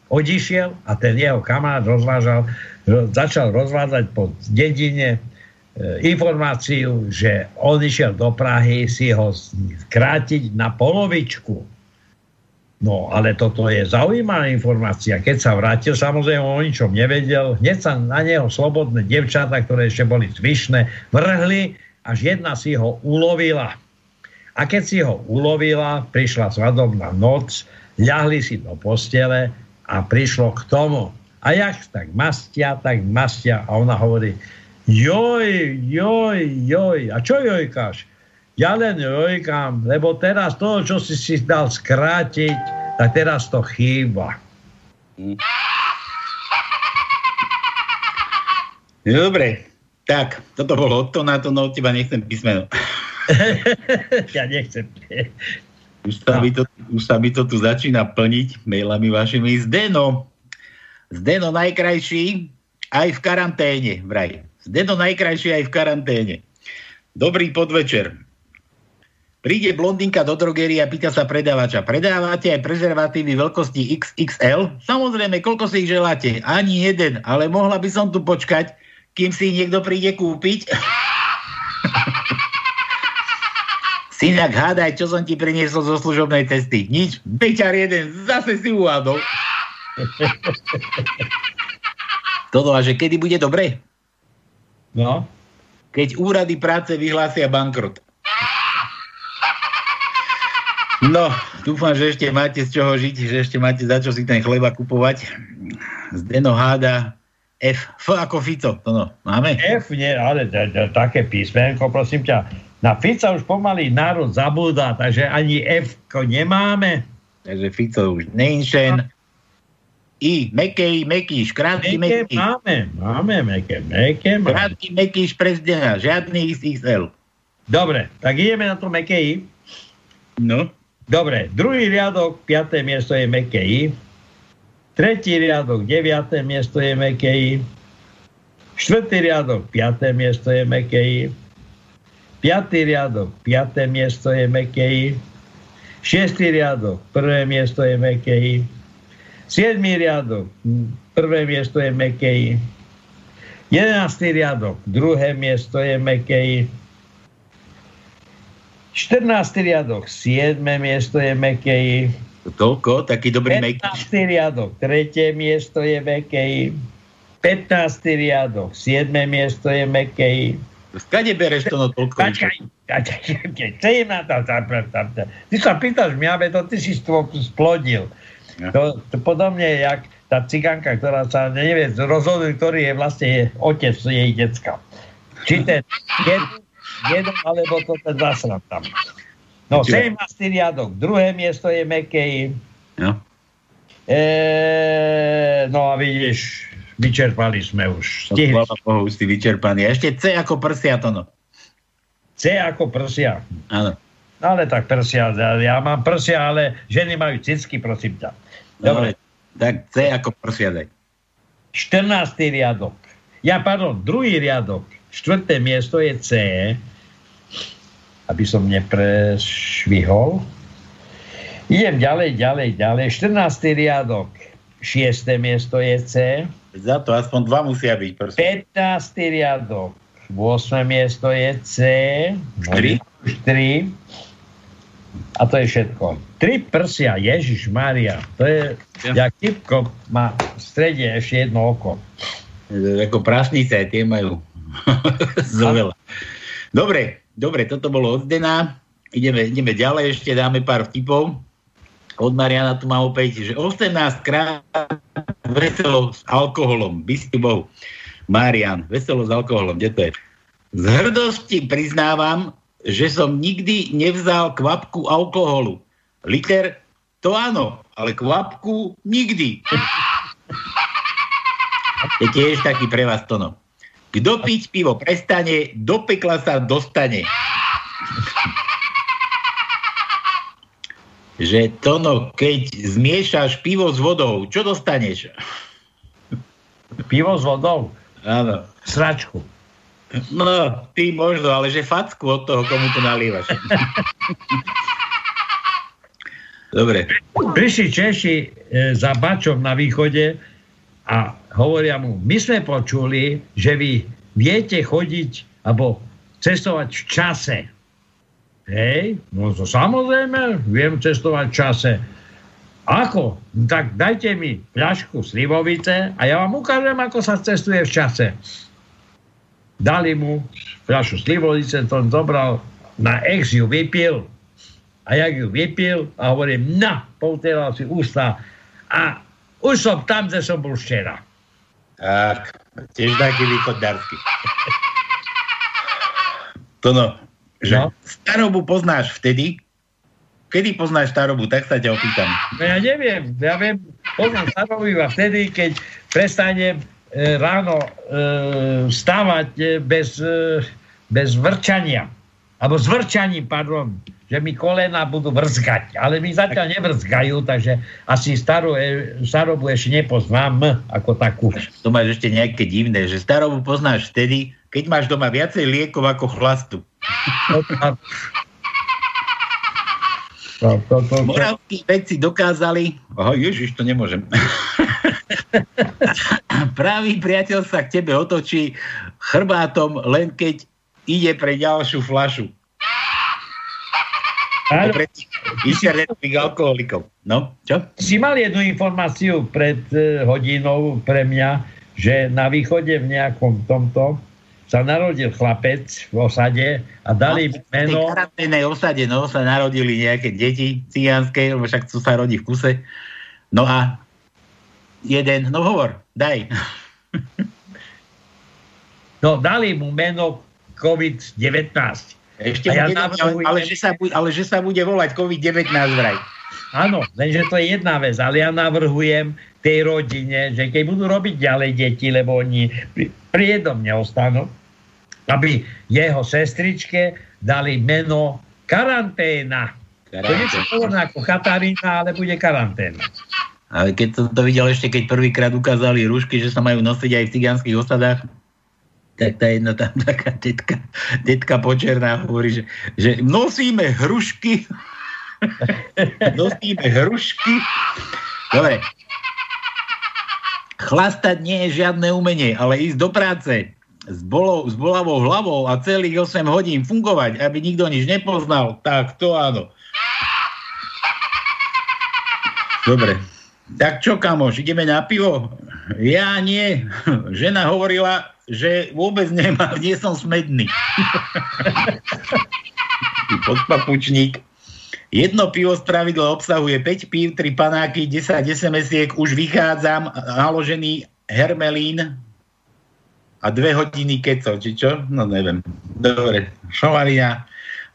Odišiel a ten jeho kamarát rozvážal, ro- začal rozvádzať po dedine e, informáciu, že on išiel do Prahy si ho krátiť na polovičku. No, ale toto je zaujímavá informácia. Keď sa vrátil, samozrejme o ničom nevedel, hneď sa na neho slobodné devčata, ktoré ešte boli zvyšné, vrhli, až jedna si ho ulovila. A keď si ho ulovila, prišla svadobná noc, ľahli si do postele a prišlo k tomu. A jak tak mastia, tak mastia. A ona hovorí, joj, joj, joj. A čo jojkáš? Ja len jojkám, lebo teraz to, čo si si dal skrátiť, tak teraz to chýba. Dobre, tak, toto bolo od to na to, no od teba nechcem písmeno. ja nechcem. Už sa, mi to, už sa mi to tu začína plniť mailami vašimi. Zdeno, Zdeno najkrajší aj v karanténe, vraj. Zdeno najkrajší aj v karanténe. Dobrý podvečer. Príde blondinka do drogerie a pýta sa predávača. Predávate aj prezervatívy veľkosti XXL? Samozrejme, koľko si ich želáte? Ani jeden, ale mohla by som tu počkať, kým si ich niekto príde kúpiť. Synak, hádaj, čo som ti priniesol zo služobnej cesty. Nič, beťar jeden, zase si uhádol. Toto a že kedy bude dobre? No, Keď úrady práce vyhlásia bankrot. No, dúfam, že ešte máte z čoho žiť, že ešte máte za čo si ten chleba kupovať. Zdeno háda F, F ako Fico, to no, máme? F nie, ale také písmenko, prosím ťa. Na Fica už pomaly národ zabúda, takže ani F nemáme. Takže Fico už neinšen. I, mekej, mekýš, krátky mekýš. máme, máme, meké, meké máme. Krátky mekýš prezdena, žiadny XXL. Dobre, tak ideme na to meké I. No, Dobre, druhý riadok, piaté miesto je meké I. Tretí riadok, deviaté miesto je meké I. Štvrtý riadok, piaté miesto je meké I. Piatý riadok, piaté miesto je meké I. Šiestý riadok, prvé miesto je meké I. Siedmý riadok, prvé miesto je meké I. Jedenáctý riadok, druhé miesto je meké I. 14. riadok, 7. miesto je meké I. toľko, taký dobrý mekýš. 15. riadok, 3. miesto je meké I. 15. riadok, 7. miesto je meké I. Skade bereš to no toľko? Čo je na to? Ty sa pýtaš mňa, to ty si splodil. Ja. To, to podobne, jak tá ciganka, ktorá sa nevie rozhodnúť, ktorý je vlastne otec jej decka. Či ten jeden, jeden alebo to ten zasran tam. No, Čiže- 17. riadok, druhé miesto je meké. No. E, no a vidíš, vyčerpali sme už. Stihli. Chvála Bohu, už si vyčerpaný. Ešte C ako prsia to no. C ako prsia. Áno. Ale tak prsia, ja mám prsia, ale ženy majú cicky, prosím ťa. Dobre, No, tak C ako prosiadaj. 14. riadok. Ja, pardon, druhý riadok. Štvrté miesto je C, aby som neprešvihol. Idem ďalej, ďalej, ďalej. 14. riadok. Šiesté miesto je C. Za to aspoň dva musia byť. Prosím. 15. riadok. 8. miesto je C. Štyri. Už 3. A to je všetko. Tri prsia, Ježiš Maria. To je, ja Kipko má v strede ešte jedno oko. Ako prásnice, tie majú zo veľa. Dobre, dobre, toto bolo od Zdena. Ideme, ideme ďalej, ešte dáme pár vtipov. Od Mariana tu má opäť, že 18 krát veselo s alkoholom. Bysty Bohu. Marian, veselo s alkoholom, kde to je? Z hrdosti priznávam, že som nikdy nevzal kvapku alkoholu. Liter, to áno, ale kvapku nikdy. Je tiež taký pre vás tono. Kto piť pivo prestane, do pekla sa dostane. Že Tono, keď zmiešaš pivo s vodou, čo dostaneš? Pivo s vodou, Áno. sračku. No, ty možno, ale že facku od toho, komu to nalievaš. Dobre. Prišli Češi e, za Bačom na východe a hovoria mu, my sme počuli, že vy viete chodiť alebo cestovať v čase. Hej, no to samozrejme, viem cestovať v čase. Ako? No Tak dajte mi fľašku slivovice a ja vám ukážem, ako sa cestuje v čase. Dali mu fľašu slivovice, to zobral, na ex ju vypil a jak ju vypil a hovorím, na, pouteral si ústa a už som tam, kde som bol včera. Tak, tiež taký východňarský. Tono, že No. starobu poznáš vtedy, kedy poznáš starobu, tak sa ťa opýtam. No ja neviem, ja viem, poznám starobu iba vtedy, keď prestanem e, ráno e, stávať e, bez, e, bez vrčania. Alebo s vrčaním, pardon, že mi kolena budú vrzgať. Ale mi zatiaľ nevrzgajú, takže asi starú, e, starobu ešte nepoznám ako takú. To máš ešte nejaké divné, že starobu poznáš vtedy, keď máš doma viacej liekov ako chlastu. To, to, to, to, Moravskí vedci dokázali... Aha, ježiš, to nemôžem. Pravý priateľ sa k tebe otočí chrbátom, len keď ide pre ďalšiu flašu. Internetových alkoholikov. No, čo? si mal jednu informáciu pred e, hodinou pre mňa, že na východe v nejakom tomto sa narodil chlapec v osade a dali No, v tej meno... karanténnej osade no, sa narodili nejaké deti cigánske, lebo však tu sa rodí v kuse. No a jeden, no hovor, daj. No, dali mu meno COVID-19. Ešte A ja navrhujem- ale, že sa, bu- ale že sa bude volať COVID-19 vraj. Áno, lenže to je jedna vec, ale ja navrhujem tej rodine, že keď budú robiť ďalej deti, lebo oni pri, pri jednom neostanú, aby jeho sestričke dali meno karanténa. To nie je ako Katarína, ale bude karanténa. Ale keď som to videl ešte, keď prvýkrát ukázali rúšky, že sa majú nosiť aj v cigánskych osadách, tak tá jedna tam taká tetka, tetka počerná hovorí, že, že nosíme hrušky. nosíme hrušky. Dobre. Chlastať nie je žiadne umenie, ale ísť do práce s, bolou, s bolavou hlavou a celých 8 hodín fungovať, aby nikto nič nepoznal, tak to áno. Dobre. Tak čo, kamoš, ideme na pivo? Ja nie. Žena hovorila, že vôbec nemá, nie som smedný. Podpapučník. Jedno pivo z pravidla obsahuje 5 pív, 3 panáky, 10 SMS-iek, už vychádzam, naložený hermelín a dve hodiny kecov, či čo? No neviem. Dobre, šovarina.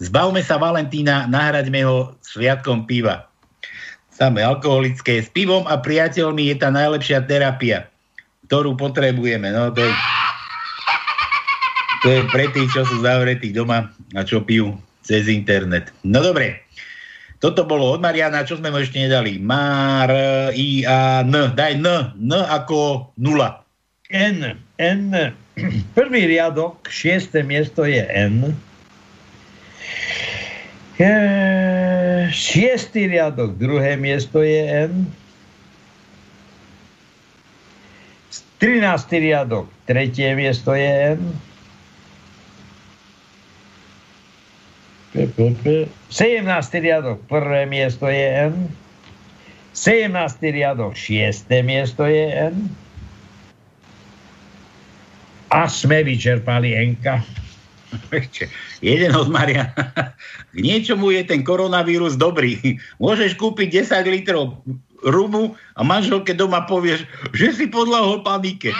Zbavme sa Valentína, nahraďme ho sviatkom piva. Samé alkoholické. S pivom a priateľmi je tá najlepšia terapia, ktorú potrebujeme. No to je, to je pre tých, čo sú zavretí doma a čo pijú cez internet. No dobre, toto bolo od Mariana, čo sme mu ešte nedali? Mar, I, A, N. Daj N. N ako nula. N. N. Prvý riadok, šiesté miesto je N. E, šiestý riadok, druhé miesto je N. 13. riadok, tretie miesto je N. 17. riadok, prvé miesto je N. 17. riadok, šiesté miesto je N. A sme vyčerpali Enka. Jeden od Mariana. K niečomu je ten koronavírus dobrý. Môžeš kúpiť 10 litrov rumu a manželke doma povieš, že si podľahol panike.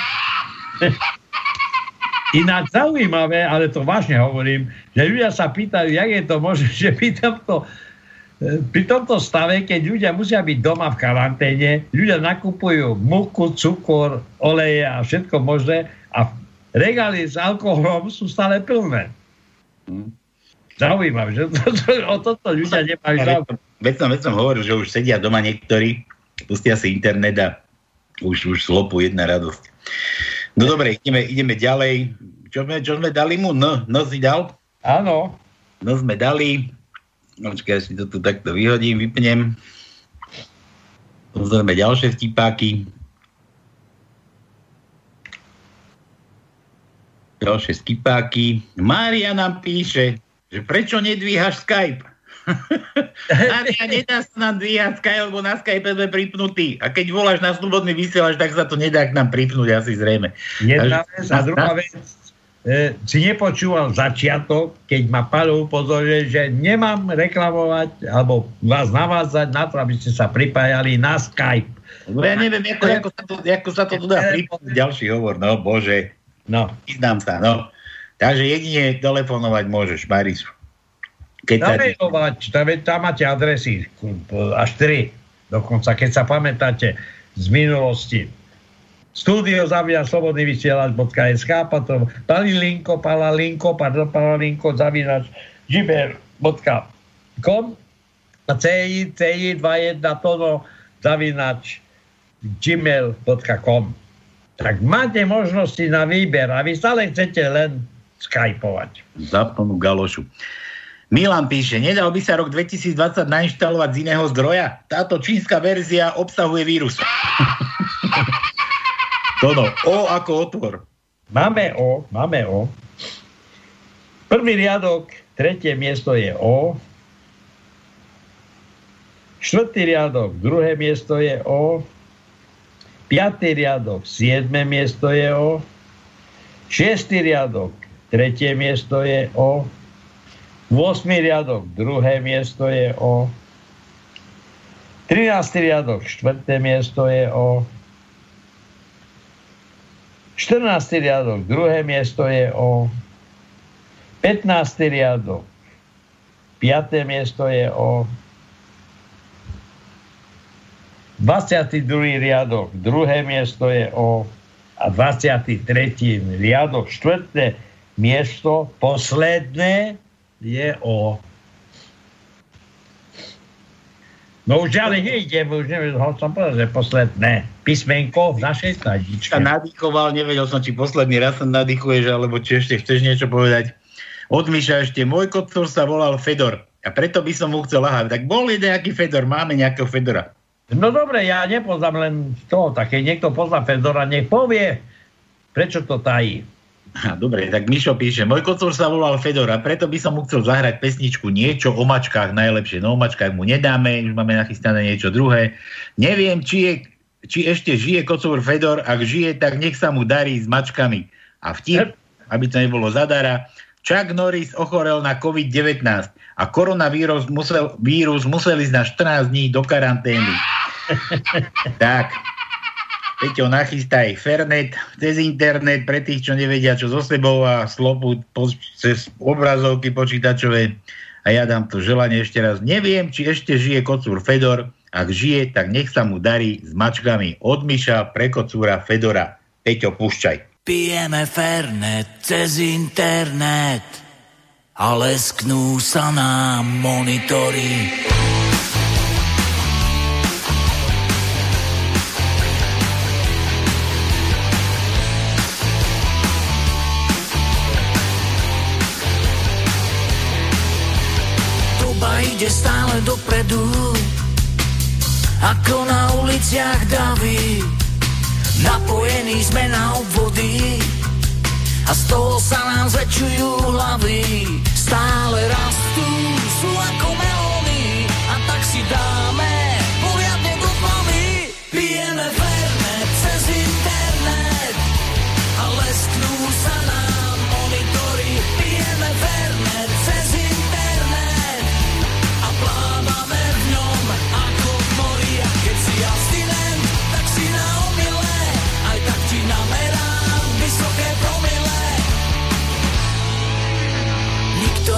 Ináč zaujímavé, ale to vážne hovorím, že ľudia sa pýtajú, jak je to možné, že pri tomto, pri tomto stave, keď ľudia musia byť doma v karanténe, ľudia nakupujú muku, cukor, oleje a všetko možné a regály s alkoholom sú stále plné. Hmm. Zaujímavé, že to, to, o toto ľudia nemajú záujem. Veď som, veď som hovoril, že už sedia doma niektorí, pustia si internet a už, už slopu jedna radosť. No dobre, ideme, ideme ďalej. Čo sme, čo sme dali mu? No, no si dal? Áno. No sme dali. Čakaj, ja si to tu takto vyhodím, vypnem. Pozrieme ďalšie vtipáky. Ďalšie skipáky. Mária nám píše, že prečo nedvíhaš Skype? Mária, nedá sa nám dvíhať Skype, lebo na Skype sme pripnutí. A keď voláš na slobodný vysielač, tak sa to nedá k nám pripnúť asi zrejme. Jedna vec a druhá vec, e, si nepočúval začiatok, keď ma Paľo upozoril, že nemám reklamovať alebo vás navázať na to, aby ste sa pripájali na Skype. No ja neviem, ako, ako, sa, to, ako sa to dá pripnúť. Ďalší hovor, no bože. No. Vyznám sa, no. Takže jedine telefonovať môžeš, Marisu. Keď Zamailovať, tam, tam máte adresy, až tri dokonca, keď sa pamätáte z minulosti. Studio zavia slobodný vysielač.sk potom palilinko, palalinko, pardon, palalinko, zavinač gmail.com a ci, ci 21 tono zavinač gmail.com tak máte možnosti na výber a vy stále chcete len skypovať. Zapnú galošu. Milan píše, nedal by sa rok 2020 nainštalovať z iného zdroja? Táto čínska verzia obsahuje vírus. Tono, O ako otvor. Máme O, máme O. Prvý riadok, tretie miesto je O. Štvrtý riadok, druhé miesto je O. Piatý riadok, siedme miesto je O. Šiestý riadok, tretie miesto je O. 8. riadok, druhé miesto je o 13. riadok, štvrté miesto je o 14. riadok, druhé miesto je o 15. riadok, 5. miesto je o 22. riadok, druhé miesto je o a 23. riadok, štvrté miesto, posledné je o... No už ďalej nejdem, už neviem, ho som povedal, že posledné písmenko v našej stadičke. Sa nadýchoval, nevedel som, či posledný raz sa nadýchuješ, alebo či ešte chceš niečo povedať. Od Miša ešte, môj kocúr sa volal Fedor a preto by som mu chcel lahať. Tak bol nejaký Fedor, máme nejakého Fedora. No dobre, ja nepoznám len to, tak keď niekto pozná Fedora, nech povie, prečo to tají. Dobre, tak Mišo píše, môj kocúr sa volal Fedor a preto by som mu chcel zahrať pesničku niečo o mačkách najlepšie. No o mačkách mu nedáme, už máme nachystané niečo druhé. Neviem, či, je, či ešte žije kocúr Fedor, ak žije, tak nech sa mu darí s mačkami. A vtip, aby to nebolo zadara, Chuck Norris ochorel na COVID-19 a koronavírus musel, vírus musel ísť na 14 dní do karantény. tak, Peťo, nachystaj Fernet cez internet pre tých, čo nevedia, čo so sebou a slopu po, cez obrazovky počítačové. A ja dám to želanie ešte raz. Neviem, či ešte žije kocúr Fedor. Ak žije, tak nech sa mu darí s mačkami od Miša pre kocúra Fedora. Peťo, púšťaj. Pijeme Fernet cez internet. a lesknú sa nám monitory. Ide stále dopredu, ako na uliciach davy. Napojení sme na obvody a z toho sa nám zväčšujú hlavy. Stále rastú, sú ako melóny a tak si dáme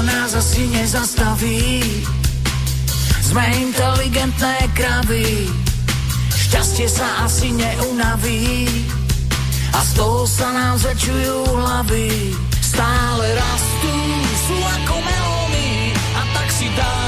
nás asi nezastaví, sme inteligentné kravy, šťastie sa asi neunaví a z toho sa nám zväčšujú hlavy. Stále rastú, sú ako melóny a tak si dáme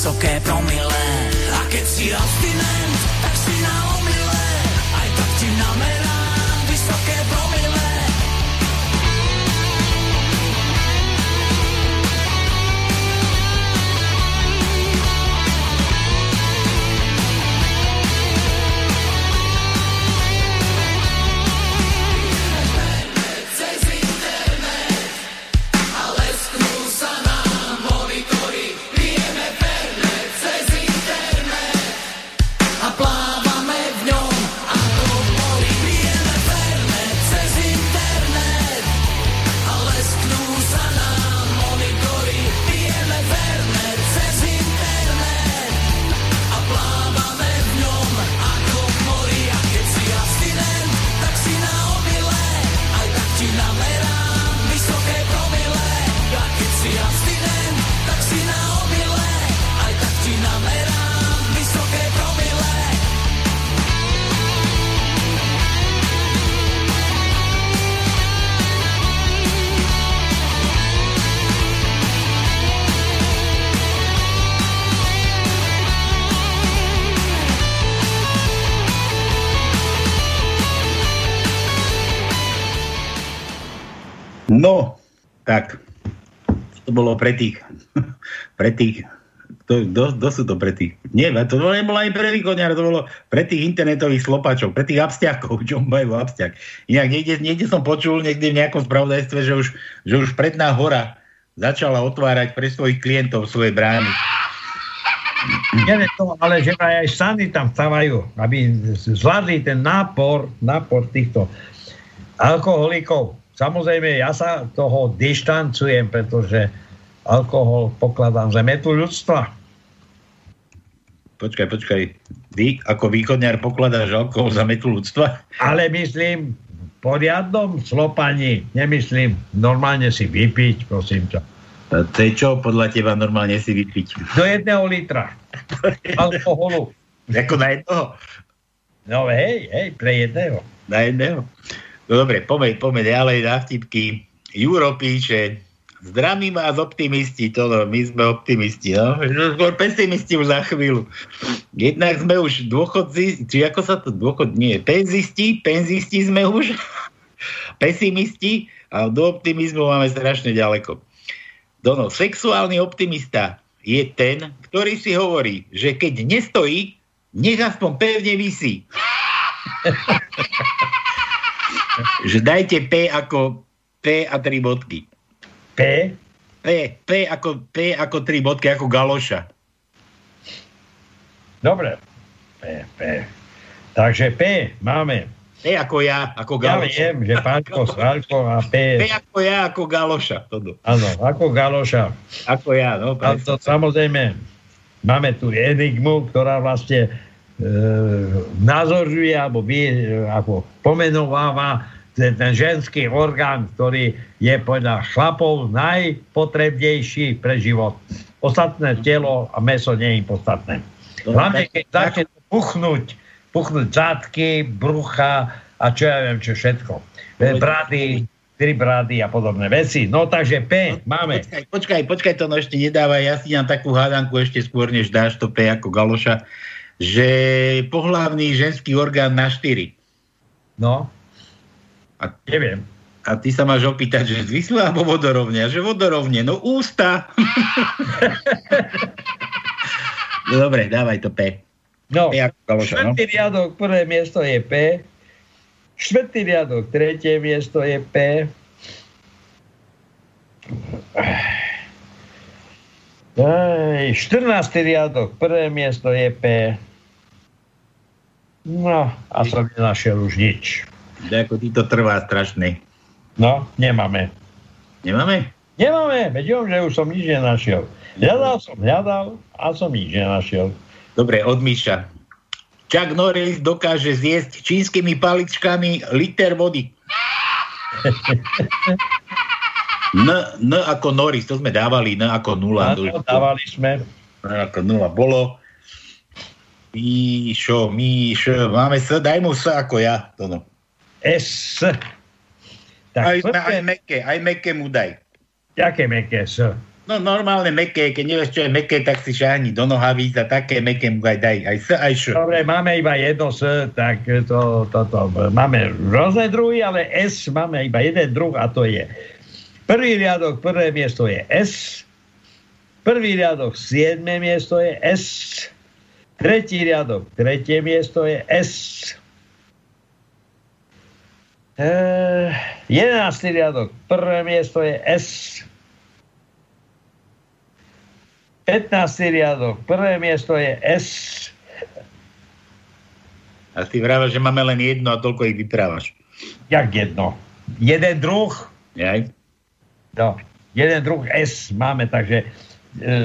vysoké promile. A keď si abstinent, To bolo pre tých, pre tých, to, kto, kto sú to pre tých? Nie, to nebolo aj pre východňar, to bolo pre tých internetových slopačov, pre tých abstiakov, čo majú abstiak. Inak niekde, niekde som počul, niekde v nejakom spravodajstve, že už, že už predná hora začala otvárať pre svojich klientov svoje brány. Neviem to, ale že aj sami tam stávajú, aby zvládli ten nápor, nápor týchto alkoholikov. Samozrejme, ja sa toho dištancujem, pretože alkohol pokladám za metu ľudstva. Počkaj, počkaj. Vy ako východňar pokladáš alkohol za metu ľudstva? Ale myslím v poriadnom slopaní. Nemyslím normálne si vypiť, prosím ťa. To je čo podľa teba normálne si vypiť? Do jedného litra alkoholu. Ako na jednoho? No hej, hej, pre jedného. Na jedného? No dobre, pomeď, pomeď ďalej na vtipky. Juro píše, zdravím vás optimisti, to no, my sme optimisti, no. Skôr pesimisti už za chvíľu. Jednak sme už dôchodci, či ako sa to dôchod, nie, penzisti, penzisti sme už, pesimisti a do optimizmu máme strašne ďaleko. Dono, sexuálny optimista je ten, ktorý si hovorí, že keď nestojí, nech aspoň pevne vysí. že dajte P ako P a tri bodky. P, P, P ako, P ako tri bodky, ako galoša. dobre. P, P. Takže P máme. P ako ja, ako Ja galoša. viem, že Pánko, Svalko a P P. ako ja, ako galoša. Áno, ako Galoša. Ako ja, no. A to samozrejme, máme tu enigmu, ktorá vlastne názoruje alebo, vie, ako pomenováva ten, ten ženský orgán, ktorý je podľa chlapov najpotrebnejší pre život. Ostatné telo a meso nie je podstatné. Hlavne keď začne puchnúť, puchnúť zadky, brucha a čo ja viem, čo všetko. Brady, tri brady a podobné veci. No takže P máme. Počkaj, počkaj, počkaj, to no ešte nedávaj. Ja si dám takú hádanku ešte skôr, než dáš to P ako Galoša že pohlavný ženský orgán na 4. No, A, neviem. a ty sa máš opýtať, že zvislé alebo vodorovne? A že vodorovne, no ústa. no dobre, dávaj to P. No, P no. štvrtý riadok, prvé miesto je P. Štvrtý riadok, tretie miesto je P. Ej, 14. riadok, prvé miesto je P. No, a som nenašiel už nič. Ako ti to trvá strašne. No, nemáme. Nemáme? Nemáme, veď že už som nič nenašiel. Hľadal som, hľadal a som nič nenašiel. Dobre, od Míša. Chuck Norris dokáže zjesť čínskymi paličkami liter vody. N, N ako Norris, to sme dávali, N ako nula. Áno, dávali sme. N ako nula bolo. Míšo, Míšo, máme S, daj mu S ako ja. To no. S. Aj, Tak, aj prvé, meké, aj meké mu daj. aké meké S? No normálne meké, keď nevieš, čo je meké, tak si šáhni do nohavíc a také meké mu aj daj. Aj S, aj Š. Dobre, máme iba jedno S, tak to, to, to, máme rôzne druhy, ale S máme iba jeden druh a to je prvý riadok, prvé miesto je S, prvý riadok, siedme miesto je S, tretí riadok, tretie miesto je S, Eh, jedenáctý riadok, prvé miesto je S, 15. riadok, prvé miesto je S, A ty vravel, že máme len jedno a toľko ich vyprávaš. jak jedno. Jeden druh, Jaj? no, jeden druh S máme, takže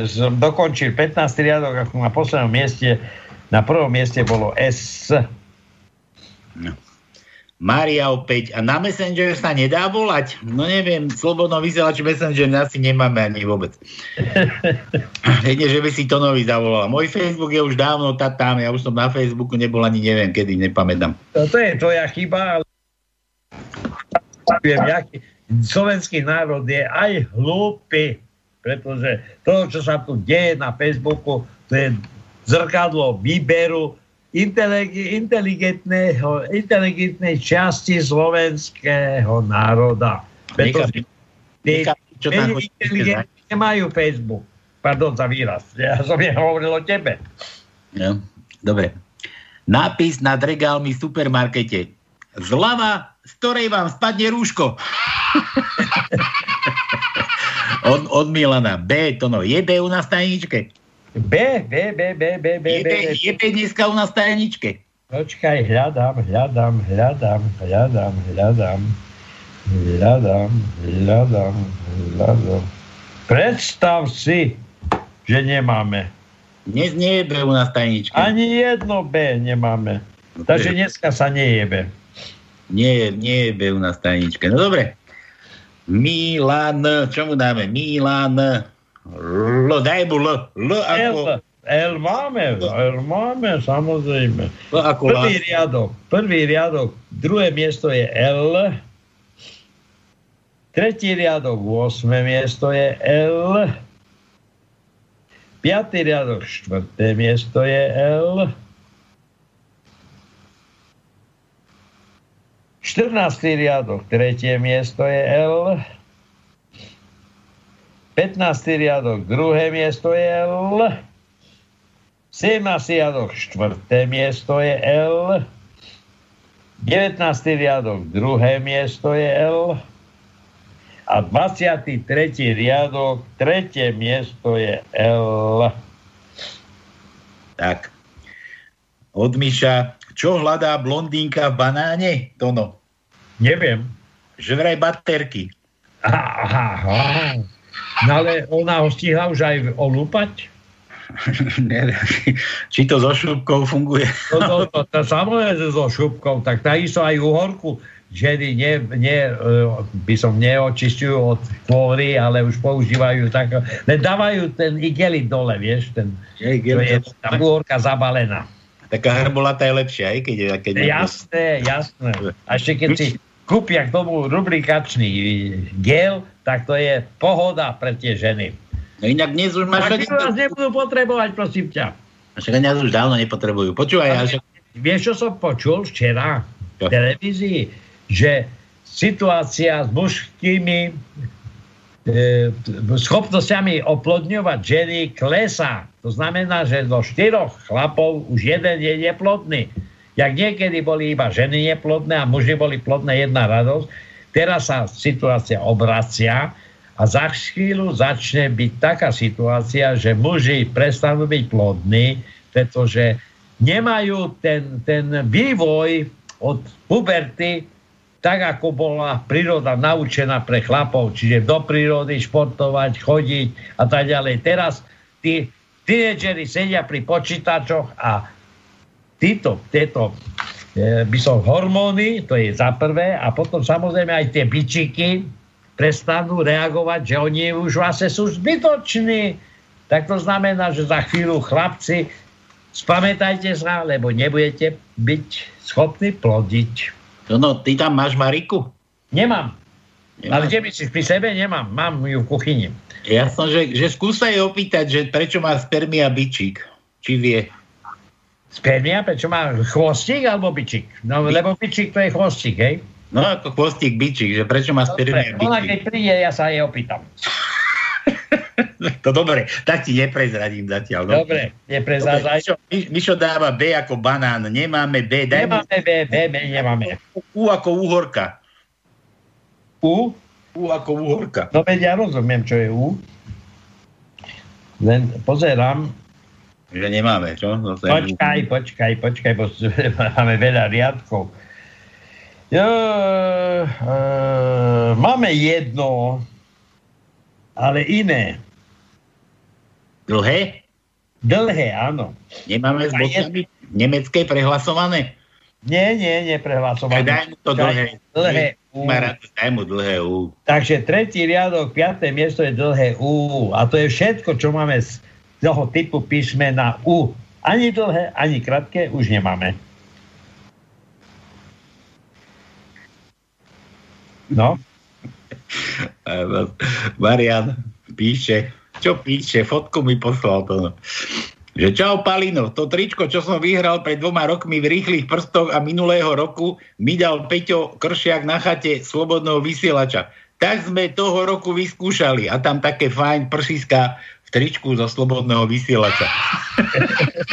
som dokončil 15. riadok ako na poslednom mieste, na prvom mieste bolo S. No. Mária opäť. A na Messenger sa nedá volať? No neviem, slobodno vysielač Messenger asi nemáme ani vôbec. Jedne, že by si to nový zavolal. Môj Facebook je už dávno tam, ja už som na Facebooku nebol ani neviem kedy, nepamätám. To, to je tvoja chyba, ale viem, jaký slovenský národ je aj hlúpy, pretože to, čo sa tu deje na Facebooku, to je zrkadlo výberu inteligentnej časti slovenského národa. Pretože tí menej inteligentní nemajú Facebook. Pardon za výraz. Ja som nehovoril o tebe. No, dobre. Nápis nad regálmi v supermarkete. Zľava, z ktorej vám spadne rúško. od, od Milana. B, to no. Je B u nás tajničke. B, B, B, B, B, B, B, je B dneska u nás tajničke. Počkaj, hľadám, hľadám, hľadám, hľadám, hľadám, hľadám, hľadám, hľadám. Predstav si, že nemáme. Dnes nie je B u nás tajničke. Ani jedno B nemáme. Takže dneska sa nejebe. Nie, nie je B u nás tajničke. No dobre. Milan, čo mu dáme? Milan. L, daj mu L. L ako... L, L máme, L máme, samozrejme. L ako Prvý riadok, prvý riadok, druhé miesto je L, tretí riadok, 8. miesto je L, piatý riadok, štvrté miesto je L, 14. riadok, tretie miesto je L, 15. riadok, druhé miesto je L, 17. riadok, štvrté miesto je L. 19. riadok, druhé miesto je L. A 23. riadok, tretie miesto je L. Tak. Od Miša. Čo hľadá blondínka v banáne? Tono. Neviem. Že vraj baterky. Aha, aha, aha. No ale ona ho stihla už aj olúpať? Či to so šupkou funguje. To, to, to, to samozrejme so šupkou, tak takisto aj uhorku ženy nie, nie, e, by som neočistujú od kôry, ale už používajú tak, len dávajú ten igelit dole, vieš, ten, Je, to je tá uhorka zabalená. Taká hrbolata je lepšia, aj keď, keď Jasné, jasné. A ešte keď si kúpia k tomu rubrikačný gel, tak to je pohoda pre tie ženy. No inak dnes už máš... A tí vás nebudú potrebovať, prosím ťa. Však nás už dávno nepotrebujú. Počúvaj, ja, však... Vieš, čo som počul včera v televízii? Že situácia s mužskými e, schopnosťami oplodňovať ženy klesá. To znamená, že zo štyroch chlapov už jeden je neplodný. Jak niekedy boli iba ženy neplodné a muži boli plodné jedna radosť, teraz sa situácia obracia a za chvíľu začne byť taká situácia, že muži prestanú byť plodní, pretože nemajú ten, ten vývoj od puberty tak, ako bola príroda naučená pre chlapov, čiže do prírody športovať, chodiť a tak ďalej. Teraz tí tínedžeri sedia pri počítačoch a títo, tieto e, by som hormóny, to je za prvé, a potom samozrejme aj tie bičiky prestanú reagovať, že oni už vlastne sú zbytoční. Tak to znamená, že za chvíľu chlapci, spamätajte sa, lebo nebudete byť schopní plodiť. No, no, ty tam máš Mariku? Nemám. Nemám. Ale kde myslíš, pri sebe nemám. Mám ju v kuchyni. Ja som, že, že skúsa jej opýtať, že prečo má spermia bičík. Či vie. Spermia, prečo má chvostík alebo bičík? No, lebo bičík to je chvostík, hej? No ako chvostík bičík, že prečo má spermia Dobre, ona keď bičík. príde, ja sa jej opýtam. To dobre, tak ti neprezradím zatiaľ. No. Dobre, neprezádzaj. Mišo, Mi- Mišo dáva B ako banán, nemáme B, daj Nemáme B, B, B, nemáme. U ako uhorka. U? U ako uhorka. No veď ja rozumiem, čo je U. Len pozerám. Že nemáme, čo? Zase Počkaj, počkaj, počkaj, bo máme veľa riadkov. Jo, e, máme jedno, ale iné. Dlhé? Dlhé, áno. Nemáme s je- nemecké prehlasované? Nie, nie, neprehlasované. daj mu to dlhé. Dlhé U. Daj mu dlhé U. Takže tretí riadok, piaté miesto je dlhé U. A to je všetko, čo máme z toho typu písmena U. Ani dlhé, ani krátke už nemáme. No, Marian píše, čo píše, fotku mi poslal to. no. Že čau Palino, to tričko, čo som vyhral pred dvoma rokmi v rýchlych prstoch a minulého roku mi dal Peťo Kršiak na chate slobodného vysielača. Tak sme toho roku vyskúšali a tam také fajn prsiska v tričku zo slobodného vysielača.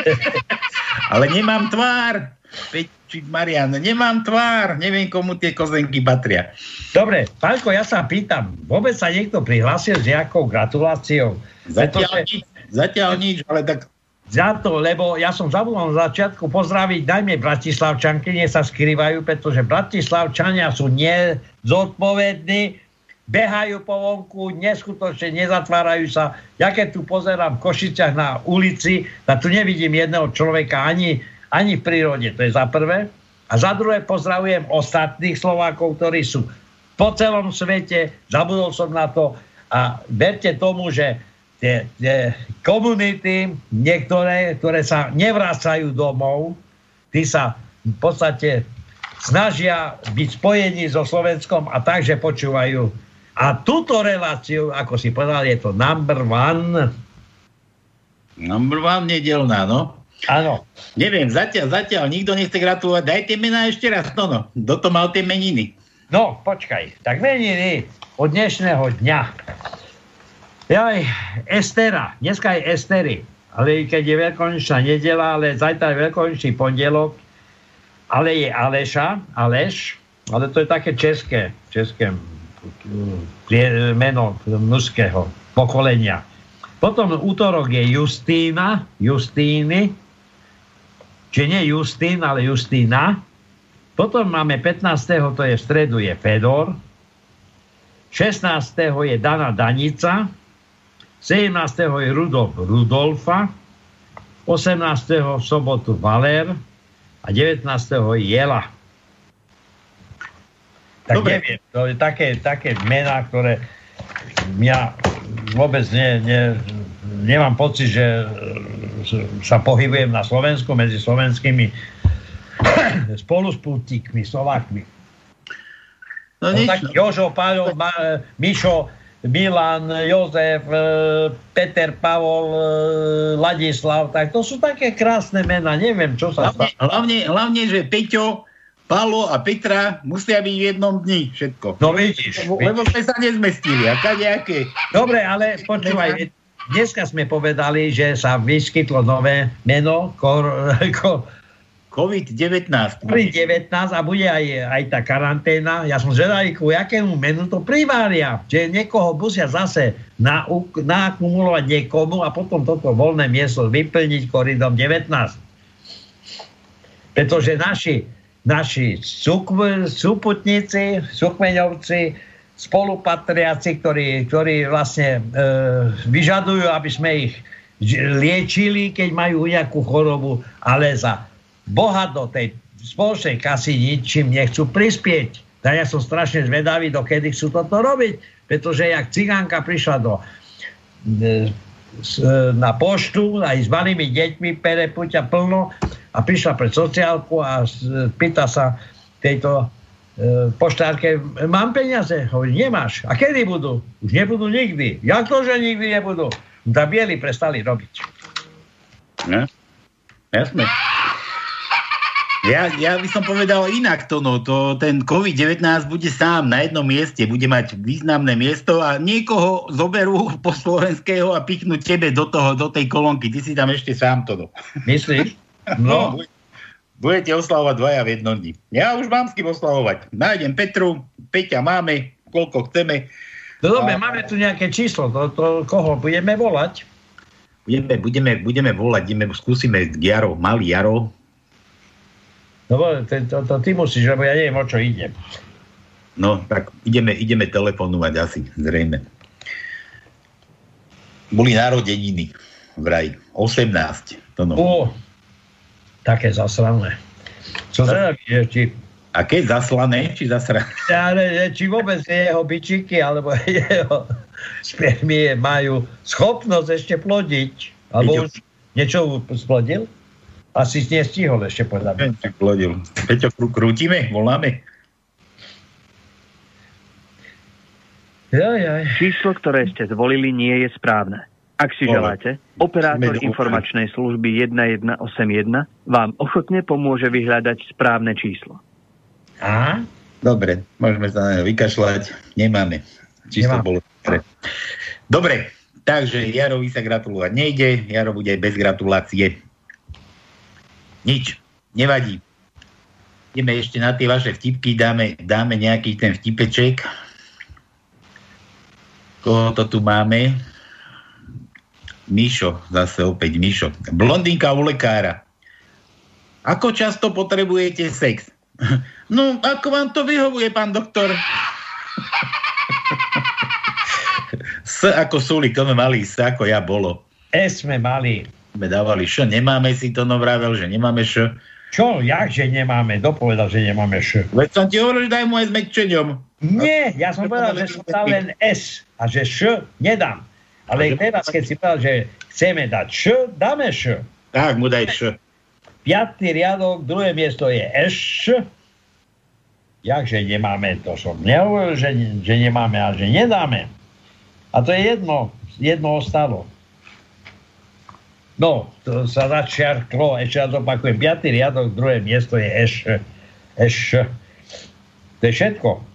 Ale nemám tvár. Peť, či Marian, nemám tvár, neviem komu tie kozenky patria. dobre, Paľko, ja sa pýtam, vôbec sa niekto prihlásil s nejakou gratuláciou? Zatiaľ Pretože- nič, zatiaľ nič, ale tak za to, lebo ja som zabudol na začiatku pozdraviť najmä Bratislavčanky, nie sa skrývajú, pretože Bratislavčania sú nezodpovední, behajú po vonku, neskutočne nezatvárajú sa. Ja keď tu pozerám v Košiciach na ulici, tak tu nevidím jedného človeka ani, ani v prírode, to je za prvé. A za druhé pozdravujem ostatných Slovákov, ktorí sú po celom svete, zabudol som na to a verte tomu, že tie, tie komunity, niektoré, ktoré sa nevracajú domov, tí sa v podstate snažia byť spojení so Slovenskom a takže počúvajú. A túto reláciu, ako si povedal, je to number one. number one nedelná, no. Áno. Neviem, zatiaľ, zatiaľ nikto nechce gratulovať. Dajte mená ešte raz, no, no. Kto to mal tie meniny? No, počkaj. Tak meniny od dnešného dňa. Jaj, Estera. Dneska je Estery. Ale keď je veľkonočná nedela, ale zajtra je veľkonočný pondelok, ale je Aleša, Aleš, ale to je také české, české mm, meno mužského pokolenia. Potom útorok je Justína, Justíny, čiže nie Justín, ale Justína. Potom máme 15. to je v stredu, je Fedor. 16. je Dana Danica. 17. je Rudolf Rudolfa. 18. v sobotu Valer a 19. Jela. Tak Dobre. neviem, to je také, také mená, ktoré mňa vôbec ne, ne, nemám pocit, že sa pohybujem na Slovensku medzi slovenskými spoluspútnikmi, Slovákmi. No No, tak no. Jožo, Paľo, Ma, Mišo, Milan, Jozef, e, Peter, Pavol, e, Ladislav, tak to sú také krásne mená, neviem, čo sa Hlavne, stalo. hlavne, hlavne, že Peťo, Palo a Petra musia byť v jednom dni všetko. No vidíš, Lebo, lebo sme sa nezmestili. A kadejaké. Dobre, ale počúvaj, dneska sme povedali, že sa vyskytlo nové meno, kor, kor, COVID-19. COVID-19 a bude aj, aj tá karanténa. Ja som zvedavý, ku jakému menu to privária. Že niekoho musia zase na, naakumulovať niekomu a potom toto voľné miesto vyplniť koridom 19. Pretože naši, naši súkv, súputníci, súkmeňovci, spolupatriaci, ktorí, ktorí vlastne e, vyžadujú, aby sme ich liečili, keď majú nejakú chorobu, ale za Boha do tej spoločnej kasy ničím nechcú prispieť. Tak ja som strašne zvedavý, dokedy chcú toto robiť, pretože jak cigánka prišla do, e, e, na poštu aj s malými deťmi, pere puťa plno a prišla pred sociálku a s- pýta sa tejto e, poštárke, mám peniaze? Hovorí, nemáš. A kedy budú? Už nebudú nikdy. Jak to, že nikdy nebudú? Da bieli prestali robiť. Ne? Jasné. Ja, ja by som povedal inak to, no, to ten COVID-19 bude sám na jednom mieste, bude mať významné miesto a niekoho zoberú po slovenského a pichnú tebe do, toho, do tej kolónky. Ty si tam ešte sám to. No. Myslíš? No, bu- budete oslavovať dvaja v jednom dni. Ja už mám s kým oslavovať. Nájdem Petru, Peťa máme, koľko chceme. no dobre, máme tu nejaké číslo, to, to koho budeme volať? Budeme, budeme, budeme volať, ideme, skúsime Jaro, malý Jaro, No, to, to, to ty musíš, lebo ja neviem, o čo ide. No, tak ideme, ideme telefonovať asi, zrejme. Boli narodeniny, vraj, 18. To no. Ó, také zasrané. Čo teda že či, A keď zaslané, či zasrané? ale, že či vôbec jeho byčiky alebo jeho spermie majú schopnosť ešte plodiť. Alebo už niečo splodil? Asi nestihol ešte podľa mňa. Či plodil. Peťo, krú, krútime, voláme. Jaj, jaj. Číslo, ktoré ste zvolili, nie je správne. Ak si želáte, operátor informačnej služby 1181 vám ochotne pomôže vyhľadať správne číslo. A? Dobre, môžeme sa na vykašľať. Nemáme. Číslo Nemá. bolo dobre. Dobre, takže Jarovi sa gratulovať nejde, Jaro bude aj bez gratulácie. Nič, nevadí. Ideme ešte na tie vaše vtipky, dáme, dáme nejaký ten vtipeček. Koho to tu máme? Mišo, zase opäť Mišo. Blondinka u lekára. Ako často potrebujete sex? No, ako vám to vyhovuje, pán doktor? S ako súlik, to sme mali S ako ja bolo. S sme mali. Sme dávali Š, nemáme si to, no vravel, že nemáme Š. Čo? Jakže nemáme? Dopovedal, že nemáme š. Veď som ti hovoril, že daj mu aj s mekčením. Nie, ja som povedal, že som dal len S a že š nedám. Ale teraz, keď si povedal, že chceme dať š, dáme š. Tak, mu daj Š. Piatý riadok, druhé miesto je š. Jakže nemáme, to som nehovoril, že, že nemáme a že nedáme. A to je jedno, jedno ostalo. No, to sa začiarklo, ešte raz opakujem, piatý riadok, druhé miesto je š. š. To je všetko.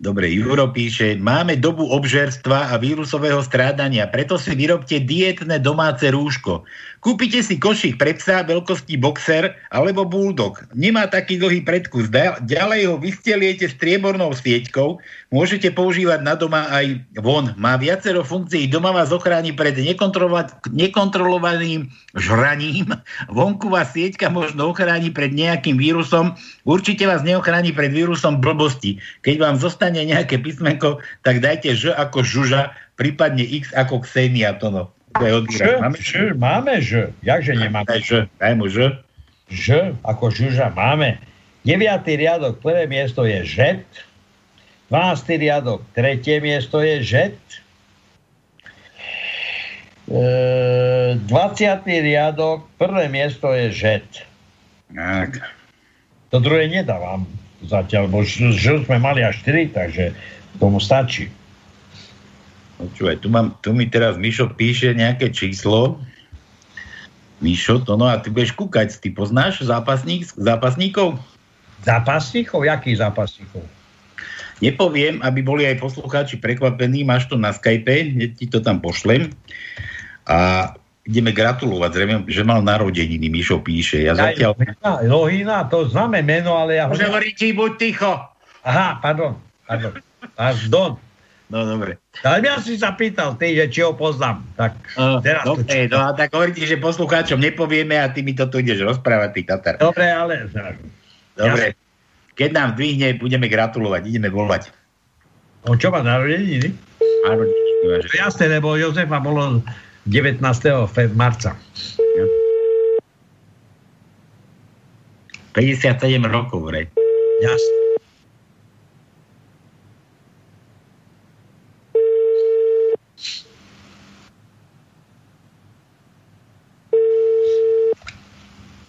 Dobre, Juro píše, máme dobu obžerstva a vírusového strádania, preto si vyrobte dietné domáce rúško. Kúpite si košík pre psa veľkosti boxer alebo bulldog. Nemá taký dlhý predkus. Ďalej ho vysteliete striebornou sieťkou. Môžete používať na doma aj von. Má viacero funkcií. Doma vás ochráni pred nekontrolova- nekontrolovaným žraním. Vonková sieťka možno ochráni pred nejakým vírusom. Určite vás neochráni pred vírusom blbosti. Keď vám zostane nejaké písmenko, tak dajte Ž ako žuža, prípadne X ako Ksenia. To no. To je Ž, odbírak. Máme ž, máme ž. Jakže nemáme? Ž, daj mu Ž. Ž, ako žuža máme. 9. riadok, prvé miesto je žet. 12. riadok, tretie miesto je žet. E, 20. riadok, prvé miesto je žet. Tak. To druhé nedávam zatiaľ, bo ž, ž sme mali až 4, takže tomu stačí. Počúvaj, tu, mám, tu mi teraz Mišo píše nejaké číslo. Mišo, to no a ty budeš kúkať, ty poznáš zápasník, zápasníkov? Zápasníkov? Jakých zápasníkov? Nepoviem, aby boli aj poslucháči prekvapení, máš to na Skype, ti to tam pošlem. A ideme gratulovať, zrejme, že mal narodeniny, Mišo píše. Ja zatiaľ... Lohina, to známe meno, ale ja. Môže hovoriť ti, buď ticho. Aha, pardon, pardon. Pardon. No dobre. Ale ja si sa pýtal, ty, že či ho poznám. Tak Uh, teraz to dobre, no a tak hovoríte, že poslucháčom nepovieme a ty mi to tu ideš rozprávať, ty Tatar. Dobre, ale... Dobre. Keď nám dvihne, budeme gratulovať, ideme volať. On čo má narodeniny? Áno, je jasné, lebo Jozefa bolo 19. fe- marca. 57 rokov, vraj. Jasné.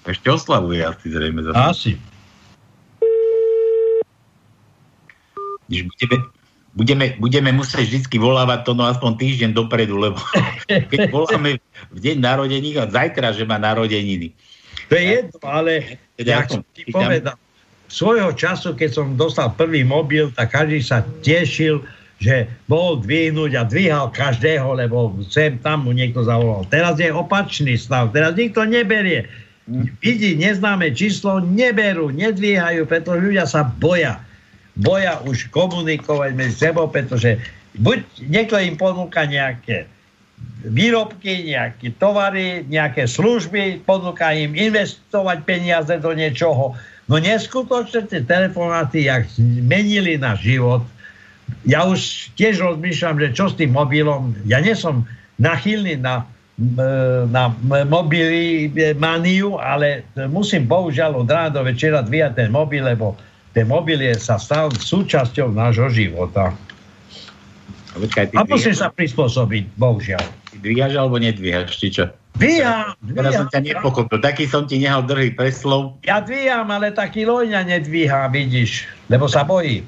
Ešte oslavuje asi zrejme zase. Asi. Když budeme, budeme, budeme musieť vždy volávať to no aspoň týždeň dopredu, lebo keď voláme v deň narodení a zajtra, že má narodeniny. To je jedno, ale Teda ja som ti povedal, svojho času, keď som dostal prvý mobil, tak každý sa tešil, že mohol dvihnúť a dvíhal každého, lebo sem tam mu niekto zavolal. Teraz je opačný stav, teraz nikto neberie. Vidí neznáme číslo, neberú, nedvíhajú, pretože ľudia sa boja. Boja už komunikovať medzi sebou, pretože buď niekto im ponúka nejaké výrobky, nejaké tovary, nejaké služby, ponúka im investovať peniaze do niečoho. No neskutočne tie telefonáty, jak zmenili náš život. Ja už tiež rozmýšľam, že čo s tým mobilom. Ja nie som nachylný na, m, na mobily e, maniu, ale musím bohužiaľ od rána do večera dvíjať ten mobil, lebo ten mobil je sa stal súčasťou nášho života. Počkaj, ty A musím dvíhaš, sa prispôsobiť, bohužiaľ. ty dvíhaš alebo nedvíhaš, či čo? Dvíham, Teraz som ťa nepochopil. Taký som ti nehal drhý preslov. Ja dvíham, ale taký Lojňa nedvíha, vidíš, lebo sa bojí.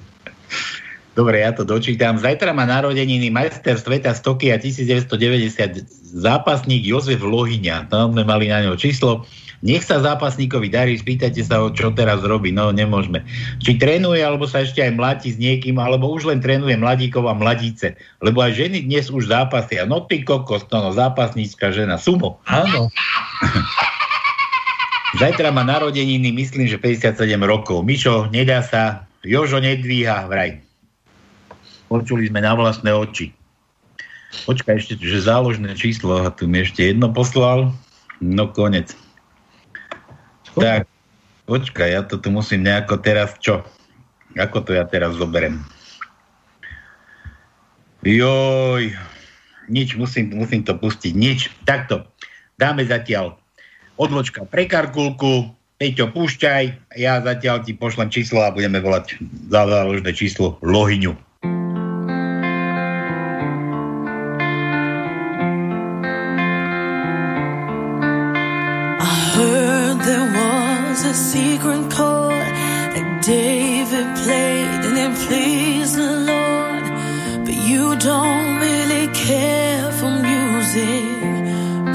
Dobre, ja to dočítam. Zajtra má narodeniny majster sveta z Tokia 1990 zápasník Jozef Lohyňa. Tam sme mali na ňo číslo. Nech sa zápasníkovi darí, spýtajte sa ho, čo teraz robí. No, nemôžeme. Či trénuje, alebo sa ešte aj mladí s niekým, alebo už len trénuje mladíkov a mladíce. Lebo aj ženy dnes už zápasia. No ty kokos, to no, zápasnícka žena. Sumo. Áno. Zajtra má narodeniny, myslím, že 57 rokov. Mišo, nedá sa. Jožo nedvíha, vraj. Počuli sme na vlastné oči. Počkaj ešte, že záložné číslo, a tu mi ešte jedno poslal. No konec. Tak, počkaj, ja to tu musím nejako teraz, čo? Ako to ja teraz zoberem? Joj, nič, musím, musím to pustiť, nič. Takto, dáme zatiaľ odločka pre karkulku, Peťo, púšťaj, ja zatiaľ ti pošlem číslo a budeme volať za záložné číslo Lohyňu. Secret chord that David played and it pleased the Lord. But you don't really care for music,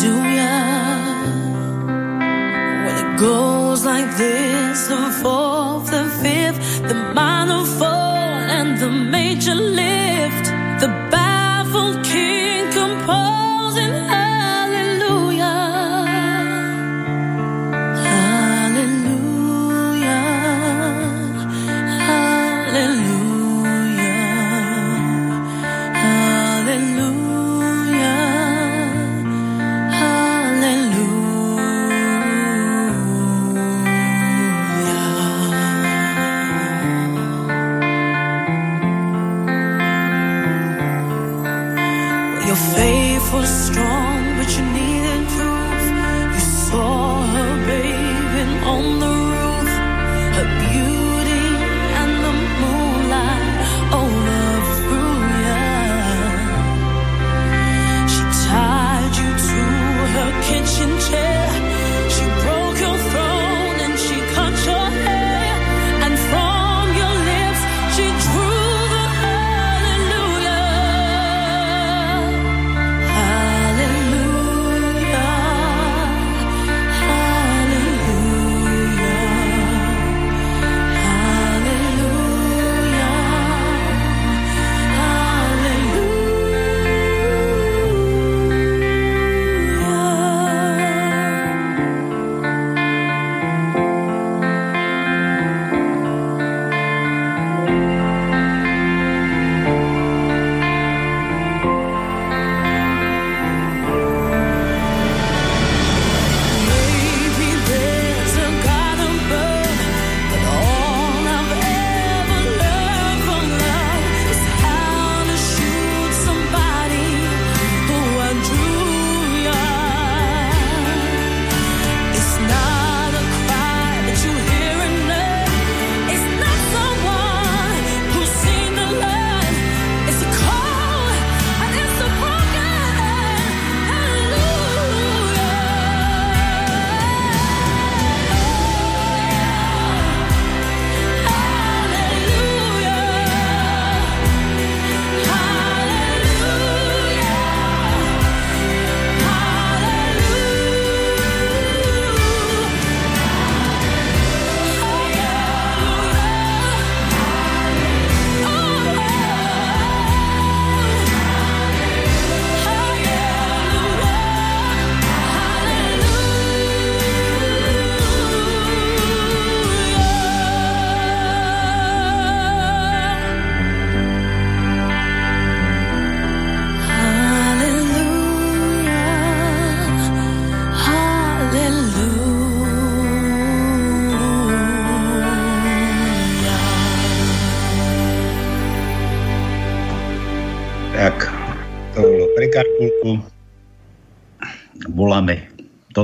do ya? When it goes like this, the fourth, the fifth, the minor fall, and the major lift, the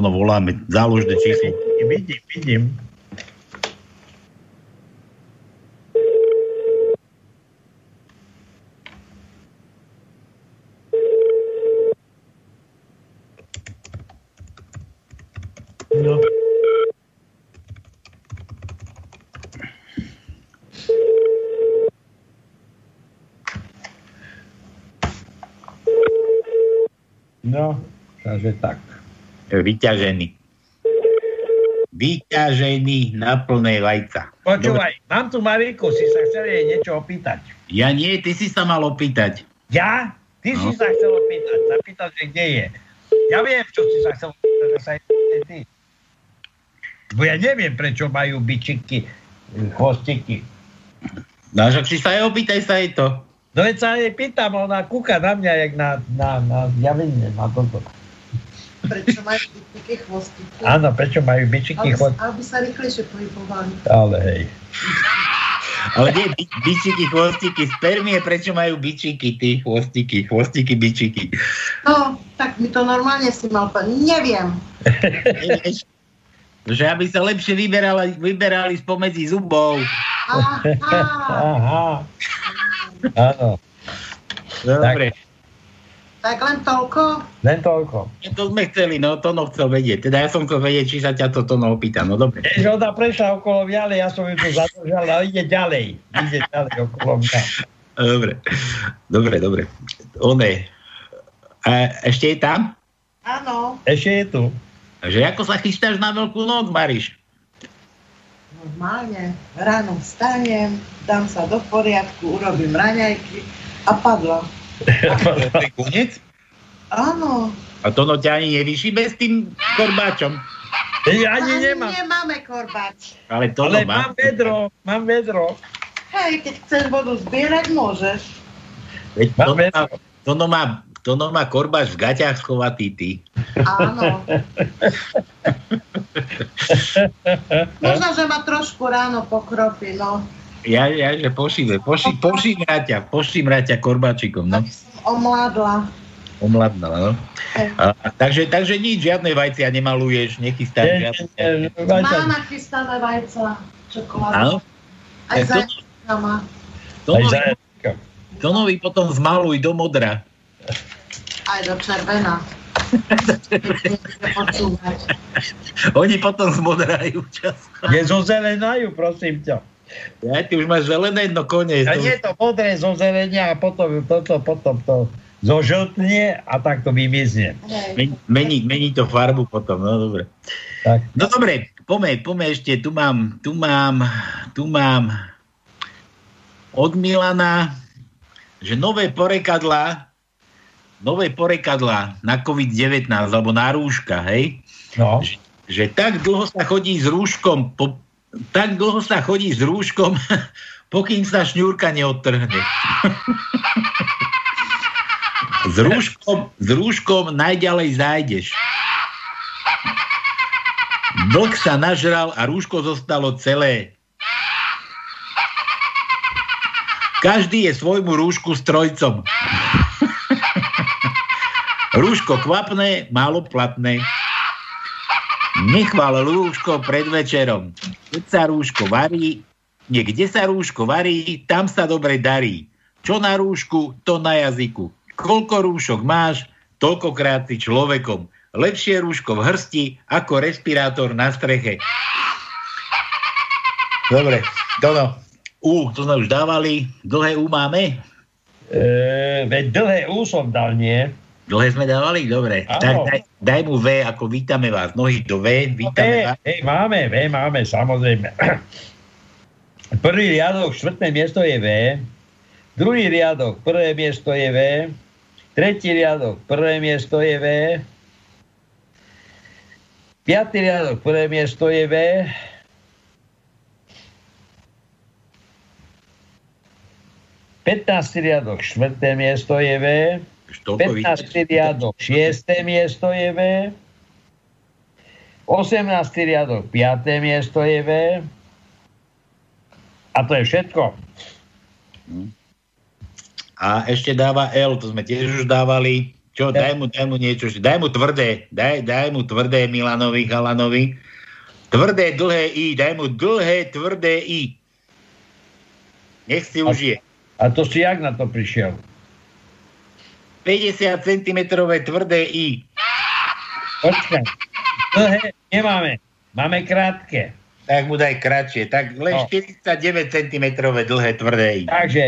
Tono, voláme záložné číslo. Vidím, vidím. No. No, takže tak. Vyťažený. Vyťažený na plnej vajca. Počúvaj, mám tu Mariku, si sa chcel jej niečo opýtať. Ja nie, ty si sa mal opýtať. Ja? Ty si No. sa chcel opýtať. Zapýtať, že kde je. Ja viem, čo si sa chcel opýtať, že sa aj ty. Bo ja neviem, prečo majú bičiky, chvostiky. No, že si sa aj opýtaj sa jej to. No veď sa jej pýtam, ona kúka na mňa, jak na, na, na javine, na toto. Prečo majú také chvostiky? Áno, prečo majú bičiky chvostiky? aby sa rýchlejšie pohybovali. Ale hej. Ale nie, by, bičiky, chvostiky, spermie, prečo majú bičiky, ty, chvostiky, chvostiky, bičiky. No, tak mi to normálne si mal. Neviem. Že aby sa lepšie vyberali, vyberali spomedzi zubov. Aha. Aha. Áno, Dobre, Tak len toľko? len toľko. to sme chceli, no Tono chcel vedieť. Teda ja som chcel vedieť, či sa ťa to Tono opýta. No dobre. Ona prešla okolo mňa, ale ja som ju tu zadržal, ale ide ďalej. Ide ďalej okolo mňa. Dobre, dobre, dobre. One, a ešte je tam? Áno. Ešte je tu. Že ako sa chystáš na veľkú noc, Mariš? Normálne. Ráno vstanem, dám sa do poriadku, urobím raňajky a padla. To koniec? Áno. A Tono ťa ani nevyšíbe s tým korbáčom? Ja ani nemám. nemáme korbáč. Ale Tono Ale má. mám vedro, mám vedro. Hej, keď chceš vodu zbierať, môžeš. Veď Mám má, vedro. Tono má, Tono má korbáč v gaťách schovatý ty. Áno. Možno, že ma trošku ráno pokropí, no. Ja, ja, že pošíme, poši, pošimra ťa, pošimra ťa korbáčikom, no. Omládla. Omladnala, no. A, takže, takže nič, žiadne vajcia nemaluješ, nechystáš žiadne. vajca. Má nachystané vajca, čokoláda. Áno? Aj Tak to- zajčka má. Zajačka. Tonovi potom zmaluj do modra. Aj do červená. Oni potom zmodrajú čas. Je zo zelenajú, prosím ťa. Ja, ty už máš zelené, no koniec. A To- nie to modré zo zelenia a potom toto, potom to zožltne a tak to vymizne. Mení, mení to farbu potom, no dobre. Tak. No dobre, poďme, poďme ešte, tu mám, tu mám, tu mám od Milana, že nové porekadlá, nové porekadlá na COVID-19, alebo na rúška, hej? No. Že, že tak dlho sa chodí s rúškom, po, tak dlho sa chodí s rúškom, pokým sa šňúrka neodtrhne. S rúškom, s rúškom najďalej zájdeš. Vlk sa nažral a rúško zostalo celé. Každý je svojmu rúšku strojcom. Rúško kvapné, málo platné. Nechval rúško pred večerom. Keď sa rúško varí, niekde sa rúško varí, tam sa dobre darí. Čo na rúšku, to na jazyku. Koľko rúšok máš, toľkokrát si človekom. Lepšie rúško v hrsti, ako respirátor na streche. Dobre, Tono. U, to sme už dávali. Dlhé U máme? E, veď dlhé U som dal, nie? Dlhé sme dávali? Dobre. Áno. Tak daj, daj mu V, ako vítame vás. Nohy do V, vítame Hej, vás. hej, máme, V máme, samozrejme. Prvý riadok, štvrté miesto je V. Druhý riadok, prvé miesto je V. Tretí riadok, prvé miesto je V. Piatý riadok, prvé miesto je V. Petnáctý riadok, štvrté miesto je V. Toľko 15. vidíš. riadok, 6. miesto je V. 18. riadok, 5. miesto je V. A to je všetko. A ešte dáva L, to sme tiež už dávali. Čo, daj mu, daj mu niečo, daj mu tvrdé, daj, daj mu tvrdé Milanovi, Halanovi. Tvrdé, dlhé I, daj mu dlhé, tvrdé I. Nech si užije. A to si jak na to prišiel? 50 cm tvrdé I. Počkaj. Dlhé nemáme. Máme krátke. Tak mu daj kratšie. Tak len No. 49 cm dlhé tvrdé I. Takže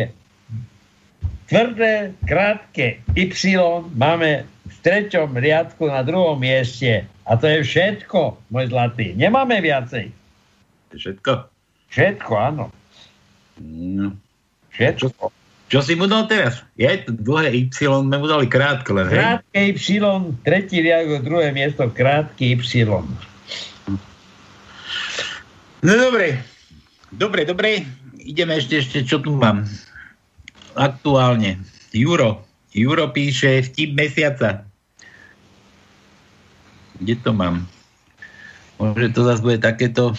tvrdé, krátke Y máme v treťom riadku na druhom mieste. A to je všetko, môj zlatý. Nemáme viacej. Všetko. Všetko, áno. No. Všetko. Čo si mu dal teraz? Je to dlhé Y, sme mu dali krátko len, hej? Krátke Y, tretí riadok, druhé miesto, krátky Y. No dobre. Dobre, dobre. Ideme ešte, ešte, čo tu mám. Aktuálne. Juro. Juro píše vtip mesiaca. Kde to mám? Môže to zase bude takéto...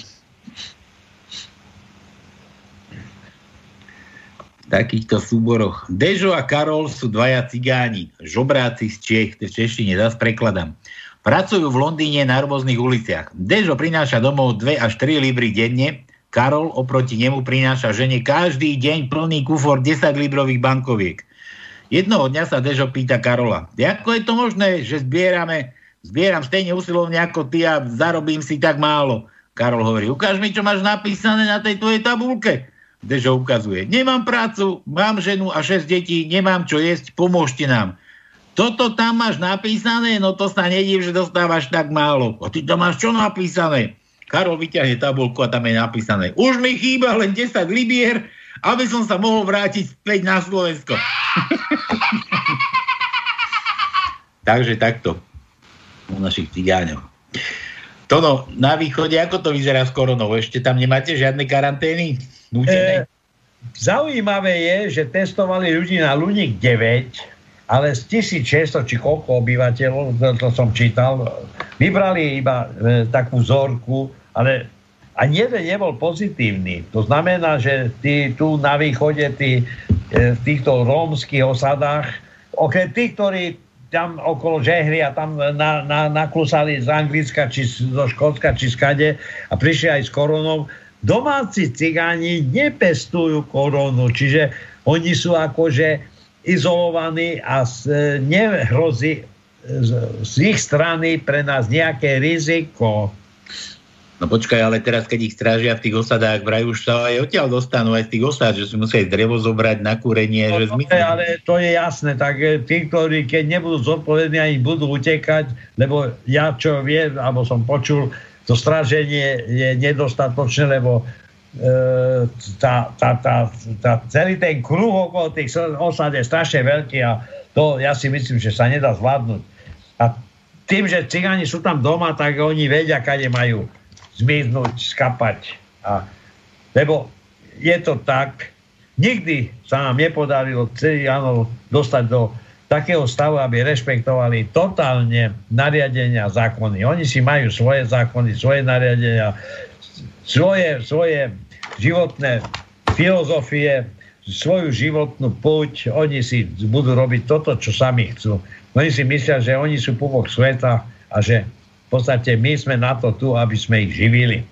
takýchto súboroch. Dežo a Karol sú dvaja cigáni, žobráci z Čech, v češtine, zase prekladám. Pracujú v Londýne na rôznych uliciach. Dežo prináša domov 2 až 3 libry denne, Karol oproti nemu prináša žene každý deň plný kufor 10 librových bankoviek. Jednoho dňa sa Dežo pýta Karola, ako je to možné, že zbierame, zbieram stejne usilovne ako ty a zarobím si tak málo. Karol hovorí, ukáž mi, čo máš napísané na tej tvojej tabulke. Dežo ukazuje, nemám prácu, mám ženu a 6 detí, nemám čo jesť, pomôžte nám. Toto tam máš napísané, no to sa nediv, že dostávaš tak málo. A ty tam máš čo napísané? Karol vyťahne tabulku a tam je napísané. Už mi chýba len 10 libier, aby som sa mohol vrátiť späť na Slovensko. Takže takto. U našich cigáňov. Tono, na východe, ako to vyzerá s koronou? Ešte tam nemáte žiadne karantény? E, zaujímavé je, že testovali ľudí na Lunik 9, ale z 1600 či koľko obyvateľov, to, to som čítal, vybrali iba e, takú vzorku, ale ani jeden nebol pozitívny. To znamená, že tí, tu na východe, tí, e, v týchto rómskych osadách, okrem tých, ktorí tam okolo žehry a tam na, na, naklusali z Anglicka, či zo Škótska, či skade a prišli aj s koronou. Domáci cigáni nepestujú koronu, čiže oni sú akože izolovaní a e, nehrozí z, z ich strany pre nás nejaké riziko. No počkaj, ale teraz, keď ich strážia v tých osadách, vraj už sa aj odtiaľ dostanú aj z tých osad, že si musia aj drevo zobrať na kúrenie, že No, to je, ale to je jasné, tak e, tí, ktorí keď nebudú zodpovední, ani budú utekať, lebo ja čo viem, alebo som počul, to stráženie je nedostatočné, lebo e, tá, tá, tá, tá, celý ten kruh okolo tých osad je strašne veľký a to ja si myslím, že sa nedá zvládnuť. A tým, že cigáni sú tam doma, tak oni vedia, kade majú zmiznúť, skapať. A, lebo je to tak, nikdy sa nám nepodarilo cigánov dostať do takého stavu, aby rešpektovali totálne nariadenia a zákony. Oni si majú svoje zákony, svoje nariadenia, svoje, svoje životné filozofie, svoju životnú púť, oni si budú robiť toto, čo sami chcú. Oni si myslia, že oni sú púbok sveta a že v podstate my sme na to tu, aby sme ich živili.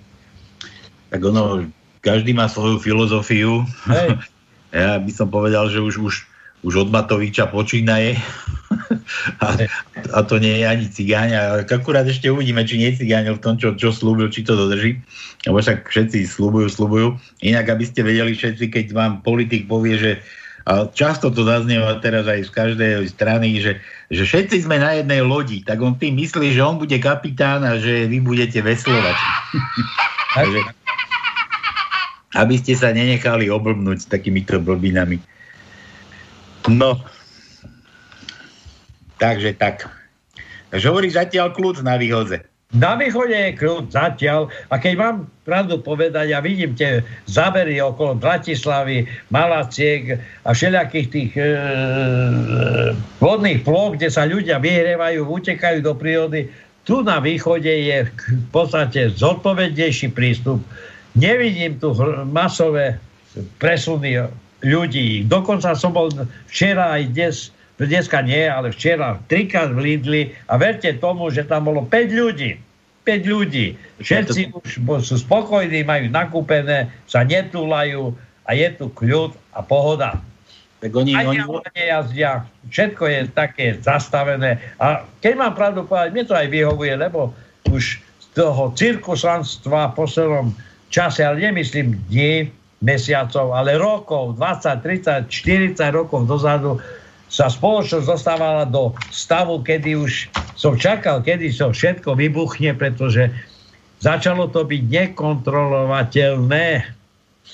Tak ono, každý má svoju filozofiu. Hej. Ja by som povedal, že už, už, už od Matoviča počínaje. A, a to nie je ani cigáň. Akurát ešte uvidíme, či nie je cigáň v tom, čo, čo slúbil, či to dodrží. Lebo však všetci slúbujú, slúbujú. Inak, aby ste vedeli všetci, keď vám politik povie, že a často to zaznieva teraz aj z každej strany, že, že všetci sme na jednej lodi, tak on tým myslí, že on bude kapitán a že vy budete veslovať. Takže, aby ste sa nenechali oblbnúť s takýmito blbinami. No. Takže tak. Takže hovoríš zatiaľ kľúč na výhoze. Na východe je kľud zatiaľ a keď mám pravdu povedať, ja vidím tie zábery okolo Bratislavy, Malaciek a všelijakých tých e, vodných ploch, kde sa ľudia vyhrievajú, utekajú do prírody. Tu na východe je v podstate zodpovednejší prístup. Nevidím tu masové presuny ľudí. Dokonca som bol včera aj dnes dneska nie, ale včera trikrát v Lidli a verte tomu, že tam bolo 5 ľudí. 5 ľudí. Všetci už sú spokojní, majú nakúpené, sa netúlajú a je tu kľud a pohoda. Tak oni, Aj oni, jazdia, všetko je také zastavené. A keď mám pravdu povedať, mne to aj vyhovuje, lebo už z toho cirkusanstva v poslednom čase, ale nemyslím dní, mesiacov, ale rokov, 20, 30, 40 rokov dozadu sa spoločnosť dostávala do stavu, kedy už som čakal, kedy to všetko vybuchne, pretože začalo to byť nekontrolovateľné.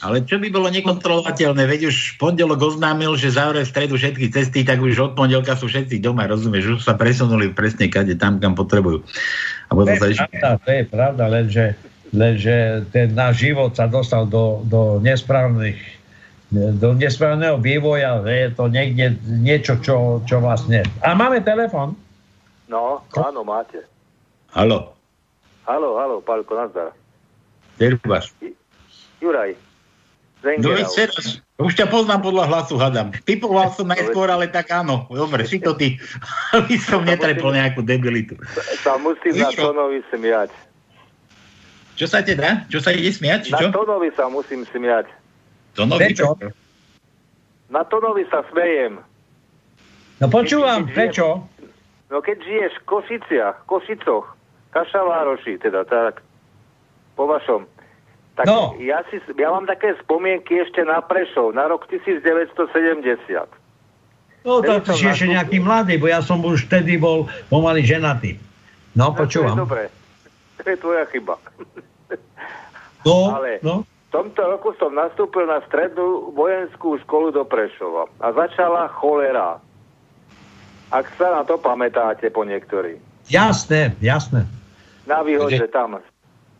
ale čo by bolo nekontrolovateľné? Veď už pondelok oznámil, že zavrie v stredu všetky cesty, tak už od pondelka sú všetci doma, rozumieš? Už sa presunuli presne kade, tam, kam potrebujú. A To je sa pravda, to je pravda, lenže, lenže ten náš život sa dostal do, do nesprávnych do nesprávneho vývoja, že je to niekde niečo, čo, čo vlastne... A máme telefon. No, áno, máte. Halo, Halo, halo, Pálko, nazdar. Derbaš. Juraj, No teraz, už ťa poznám podľa hlasu, hadám. Typoval som najskôr, ale tak áno. Dobre, si to ty. Aby som netrepol nejakú debilitu. Sa musím na. Tonovi smiať. Čo sa teda? Čo sa ide smiať? Či čo? Na Tonovi sa musím smiať. To nový Prečo? Na Tonovi sa smejem. No počúvam, prečo? No keď žiješ v Košiciach, Košicoch, Kašavároši, teda tak, po vašom, tak No. ja, si, ja mám také spomienky ešte na Prešov, na rok 1970. No som si ešte nejaký mladý, bo ja som už vtedy bol pomaly ženatý. No, To je dobre. To je tvoja chyba. No, Ale- no. Tomto roku som nastúpil na strednú vojenskú školu do Prešova a začala cholera. Ak sa na to pamätáte po niektorí. Jasné, jasné. Na výhode Takže- tam.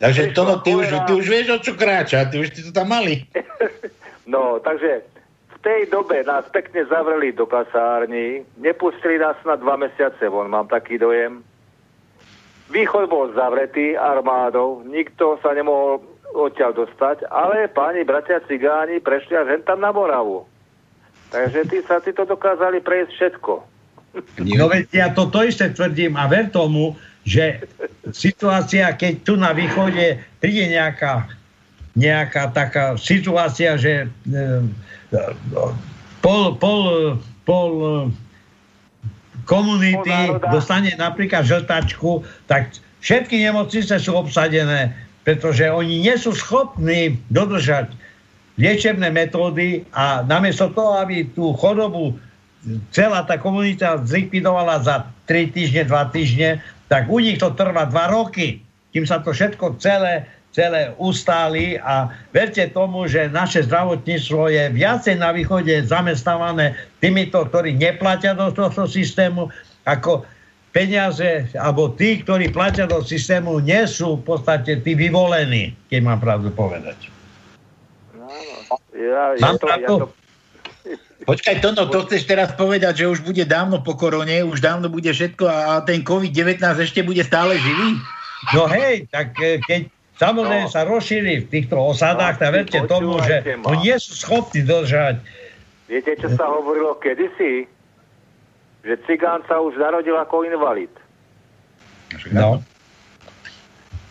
Takže to, no, ty, už, ty už vieš, o čo kráča. Ty už si to tam mali. No, takže v tej dobe nás pekne zavreli do kasárni, nepustili nás na dva mesiace von, mám taký dojem. Východ bol zavretý armádou, nikto sa nemohol odtiaľ dostať, ale páni bratia cigáni prešli až tam na Moravu. Takže tí sa to dokázali prejsť všetko. No veď ja to, isté tvrdím a ver tomu, že situácia, keď tu na východe príde nejaká, nejaká taká situácia, že e, pol, pol, pol e, komunity dostane napríklad žltačku, tak všetky nemocnice sú obsadené, pretože oni nie sú schopní dodržať liečebné metódy a namiesto toho, aby tú chorobu celá tá komunita zlikvidovala za 3 týždne, 2 týždne, tak u nich to trvá 2 roky, kým sa to všetko celé, celé ustáli a verte tomu, že naše zdravotníctvo je viacej na východe zamestnávané týmito, ktorí neplatia do tohto systému, ako peniaze, alebo tí, ktorí platia do systému, nie sú v podstate tí vyvolení, keď mám pravdu povedať. Ja, Mám ja to, ja pravdu? to, Počkaj, Tono, to chceš teraz povedať, že už bude dávno po korone, už dávno bude všetko a ten COVID-19 ešte bude stále živý? No hej, tak e, keď samozrejme No. sa rozšíri v týchto osadách, tak verte tomu, že ma. oni nie sú schopní dodržať. viete, čo sa hovorilo kedysi? Že cigán sa už narodil ako invalid. No.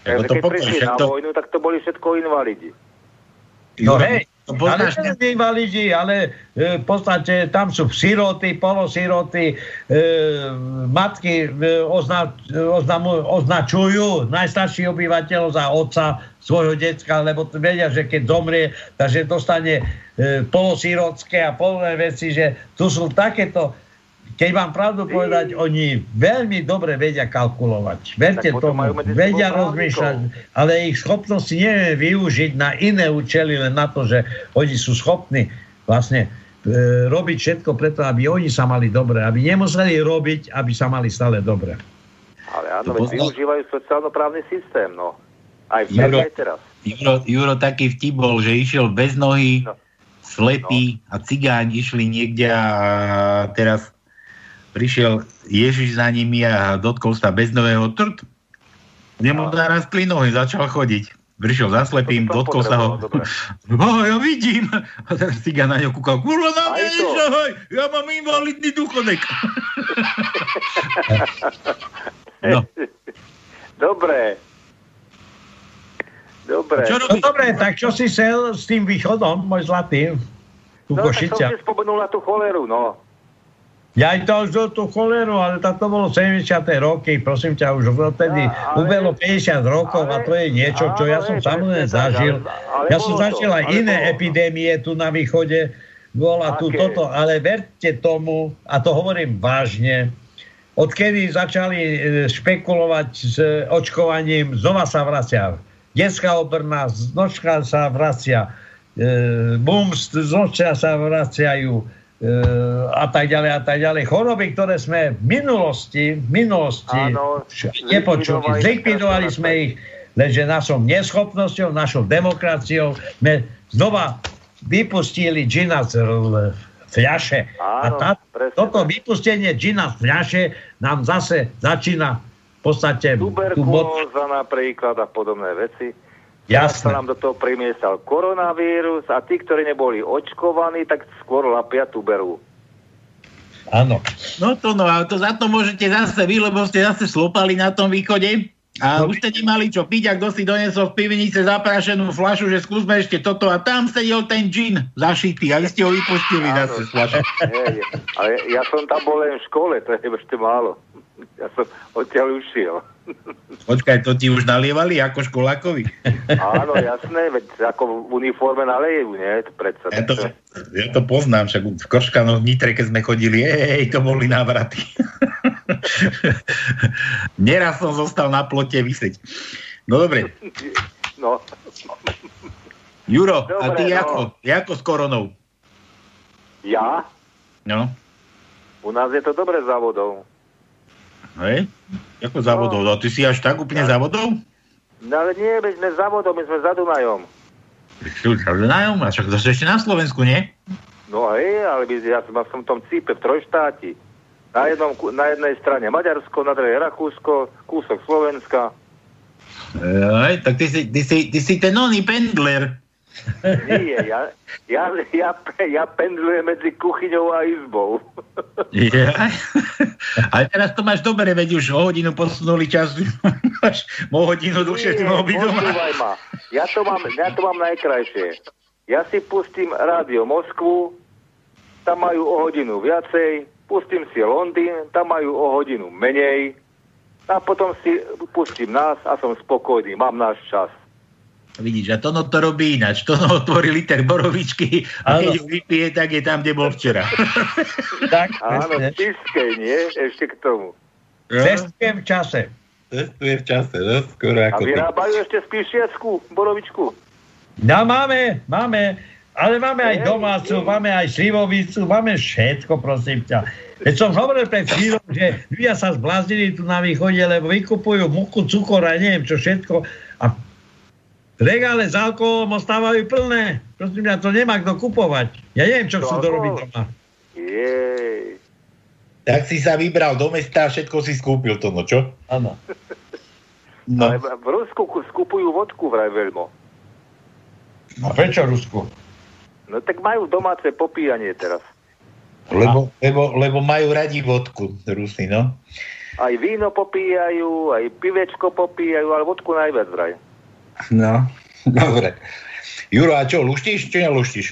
Takže keď potom, prišli na to- vojnu, tak to boli všetko invalidi. No Juro, hej, to ale poznáš, nie len invalidi, ale e, v podstate tam sú siroty, polosiroty, e, matky e, ozna, oznamu, označujú najstarší obyvateľ za otca svojho decka, lebo vedia, že keď zomrie, takže dostane e, polosirotské a podobné veci, že tu sú takéto keď vám pravdu povedať, oni veľmi dobre vedia kalkulovať. Verte tomu, vedia rozmýšľať, ale ich schopnosti nevieme využiť na iné účely, len na to, že oni sú schopní vlastne e, robiť všetko preto, aby oni sa mali dobre, aby nemuseli robiť, aby sa mali stále dobre. Ale áno, veď pozná- využívajú sociálno-právny systém, no. Aj Juro. vtedy, aj teraz. Juro, Juro taký vtip bol, že išiel bez nohy, No. slepý a cigáň išli niekde a teraz prišiel Ježiš za nimi a dotkol sa bez nového trt. Nemu narastli nohy, začal chodiť. Prišiel za slepým, dotkol sa ho. Oh, dobre. ja vidím. A teraz cigáň na ňo kúkal. Kurva, na mňa nešahaj, ja mám invalidný dôchodek. no, Dobre. Dobre. čo No dobre, tak čo si sel s tým východom, môj zlatý? No, tak som si spomenul na tú choleru, no. Ja aj to už do tú choleru, ale to, to bolo 70. roky, prosím ťa, už vtedy Ja, ale- ubehlo 50 rokov a ale- to je niečo, čo ja áno, som samozrejme zažil. ale- ale Ja som zažil aj ale iné bolo epidémie tu na východe, bola tu toto, ale verte tomu, a to hovorím vážne, odkedy začali e, špekulovať s očkovaním, znova sa vracia. Detská obrna, znočka sa vracia, e, bums, znočka sa vraciajú a tak ďalej a tak ďalej. Choroby, ktoré sme v minulosti, v minulosti Áno, nepočuli, zlikvidovali, sme ich, lenže našou neschopnosťou, našou demokraciou sme znova vypustili džina z fľaše. a tá, presne toto vypustenie džina z fľaše nám zase začína v podstate. Tuberkulóza napríklad a podobné veci. Jasné. sa nám do toho primiesal koronavírus a tí, ktorí neboli očkovaní, tak skôr lapia tuberu. Áno. No to no, a to za to môžete zase vy, lebo ste zase slopali na tom východe. A No. už ste nemali čo piť, a kto si donesol v pivnice zaprášenú flašu, že skúsme ešte toto a tam sedel ten džin zašitý a vy ste ho vypustili Áno. zase z flaše. Ale ja som tam bol len v škole, to je ešte málo. Ja som odtiaľ ušiel. Počkaj, to ti už nalievali ako školákovi? Áno, jasné, veď ako v uniforme nalejú, nie? Predsa. Ja to, ja to poznám, však v Koškanoch v Nitre, keď sme chodili, ej, to boli návraty. Neraz som zostal na plote vysieť. No dobre, No, Juro, a Dobre, ty no. ako? Ako s koronou? ja? No, U nás je to dobre závodov. Hej? Ako závodov? No, ty si až tak úplne závodov? No ale nie, veď sme závodov, my sme za Dunajom. Najom, a však to ešte na Slovensku, nie? No hej, ale my, ja som, v tom cípe v trojštáti. Na, jednom, na jednej strane Maďarsko, na druhej Rakúsko, kúsok Slovenska. Hej, tak ty si, ty si, ty si ten oný pendler. Nie, ja, ja, ja, ja pendlujem medzi kuchyňou a izbou. Ja. Ale teraz to máš dobre, veď už o hodinu posunuli čas. Máš o hodinu dlhšie ty mohol byť doma. ma. Ja to, mám, ja to mám najkrajšie. Ja si pustím rádio Moskvu, tam majú o hodinu viacej, pustím si Londýn, tam majú o hodinu menej a potom si pustím nás a som spokojný, mám náš čas. Vidíš, a Tono to robí ináč. Tono otvorí liter borovičky a Áno. keď ju vypije, tak je tam, kde bol včera. Tak, Áno, presne. tiskej, nie? Ešte k tomu. Cestujem v čase. Cestuje v čase, no? Skoro A ako ty. vyrábajú ešte spíšiacku borovičku. No máme, máme, ale máme aj domácu, máme aj slivovicu, máme všetko, prosím ťa. Veď som hovoril pred chvíľou, že ľudia sa zbláznili tu na východe, lebo vykupujú muku, cukor a neviem čo všetko. A regále s alkoholom ostávajú plné. Prosím mňa, to nemá kto kupovať. Ja neviem, čo chcú alkohol? dorobiť doma. Jej. Tak si sa vybral do mesta a všetko si skúpil to, no čo? Áno. No, Ale v Rusku ku- skupujú vodku vraj veľmo. A prečo Rusku? No tak majú domáce popíjanie teraz. lebo, lebo, lebo majú radi vodku, Rusi, no. Aj víno popíjajú, aj pivečko popíjajú, ale vodku najviac vraj. No, dobre. Juro, a čo, luštíš, či neluštíš?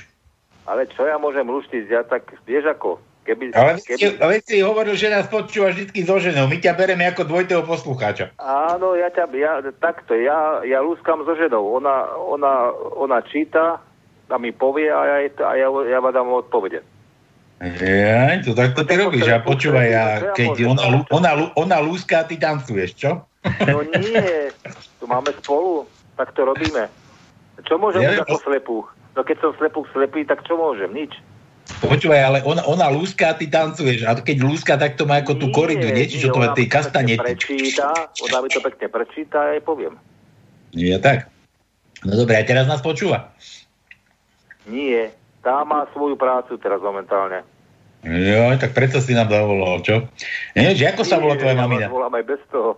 Ale čo ja môžem luštiť? Ja tak, vieš ako, keby... Ale keby veď si hovoril, že nás počúvaš vždy so ženou. My ťa bereme ako dvojitého poslucháča. Áno, ja ťa, ja, takto, ja, ja lúskam so ženou. Ona, ona, ona číta a mi povie a ja, a ja, ja vám dám odpovede. Jaj, to takto ty robíš. A počúvaj, a keď ona, ona, ona lúska a ty tancuješ, čo? No nie, tu máme spolu, tak to robíme. Čo môžem Ja ja, viem, ako slepú? No keď som slepú slepý, tak čo môžem? Nič. Počúvaj, ale ona, ona lúska a ty tancuješ. A keď lúska, tak to má ako tú koridu, nie? Čiže to má tej kastanety. Prečíta, ona mi to pekne prečíta a jej poviem. Nie, tak. No dobre, a teraz nás počúva. Nie, tá má svoju prácu teraz momentálne. Jo, tak preto si nám zavolal, čo? Neviem, že ako sa volá Nie, tvoja ja mamina? vás volám aj bez toho.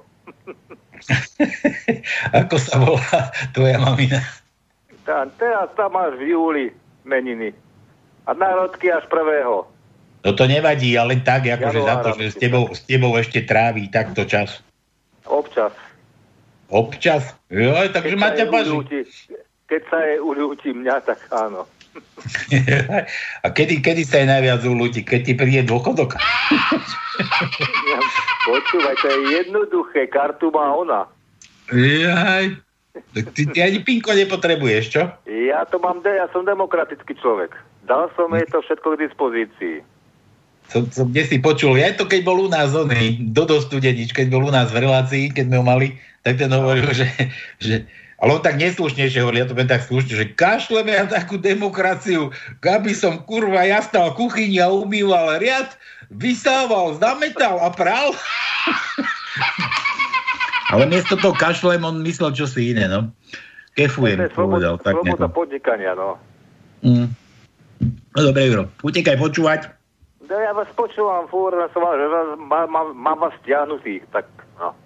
Ako sa volá tvoja mamina? Tá, teraz tam máš v júli meniny. A národky až prvého. No to nevadí, ale tak, akože za to, že s tebou, s tebou ešte tráví takto čas. Občas. Občas? Jo, takže ma ťa uľúti- keď sa jej uľúti mňa, tak áno. A kedy, kedy sa jej najviac ulúti? Keď ti príde dôchodok? Počúvaj, to je jednoduché, kartu má ona. Jaj. Ty, ty ani pinko nepotrebuješ, čo? Ja to mám, de- ja som demokratický človek. Dal som jej to všetko k dispozícii. Som, som kde si počul, ja to keď bol u nás oný, Dodo Studenič, keď bol u nás v relácii, keď sme ho mali, tak ten hovoril, že, že ale on tak neslušnejšie hovoril, ja to poviem tak slušne, že kašleme na takú demokraciu, aby som kurva ja stal kuchyni a umýval riad, vysával, zametal a pral. Ale miesto toho kašlem on myslel čosi iné, no. Kefujem, to je sloboda, povedal. Tak sloboda nejako. podnikania, no. Mm. No dobre, Juro, utekaj počúvať. No, ja vás počúvam fúr, som mal, že vás, má, má, mám vás stiahnutých, tak no.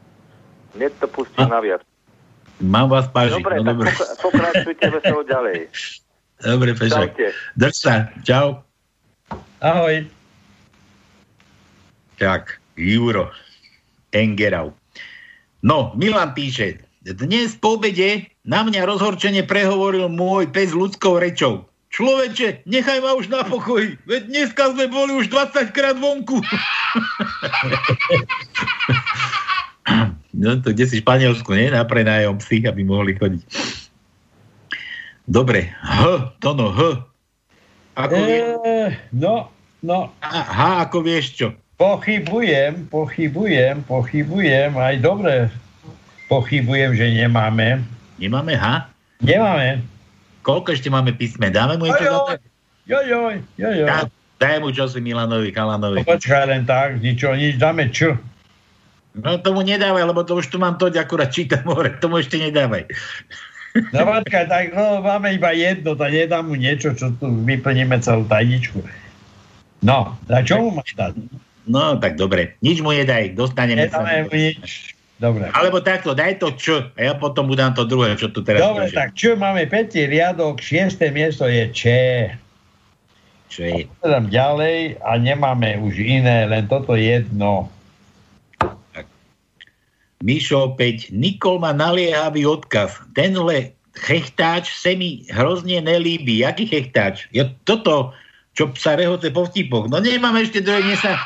Mne to pustí naviac. Mám vás pážiť, Dobre, no tak dobre. pokra- pokračujte veselo ďalej. Dobre. Čaute. Drž sa. Čau. Ahoj. Tak, Juro. Engerau. No, Milan píše, dnes po obede na mňa rozhorčene prehovoril môj pes ľudskou rečou. Človeče, nechaj ma už na pokoji, veď dneska sme boli už 20 krát vonku. no to kde si Španielsku, nie? Na prenájom psi, aby mohli chodiť. Dobre, H, Tono, H. Ako vie, E, no, no, H, ako vieš čo? pochybujem, pochybujem, pochybujem, aj dobre pochybujem, že nemáme. Nemáme H? Nemáme. Koľko ešte máme písme? Dáme mu niečo za? Jojoj, jojoj. Daj mu čosi Milanovi, Kalanovi. Počkaj len tak, ničo, nič, dáme čo. No tomu nedávaj, lebo to už tu mám toť, akurát čítam hore, tomu ešte nedávaj. No počkaj, tak no, máme iba jedno, tak nedám mu niečo, čo tu vyplníme celú tajničku. No, a čo mu máš dať? No, tak dobre. Nič mu nedaj, dostaneme sa. Nedáme mu nič. Dobre. Alebo takto, daj to čo a ja potom mu dám to druhé, čo tu teraz Dobre, píše. tak čo máme 5. riadok, 6. miesto je Č. Je? Potom ďalej a nemáme už iné, len toto jedno. Mišo opäť, Nikol má naliehavý odkaz. Tenhle chechtáč se mi hrozne nelíbi. Jaký chechtáč? Ja toto, čo sa rehoce po vtipoch. No nemám ešte druhé, mne sa...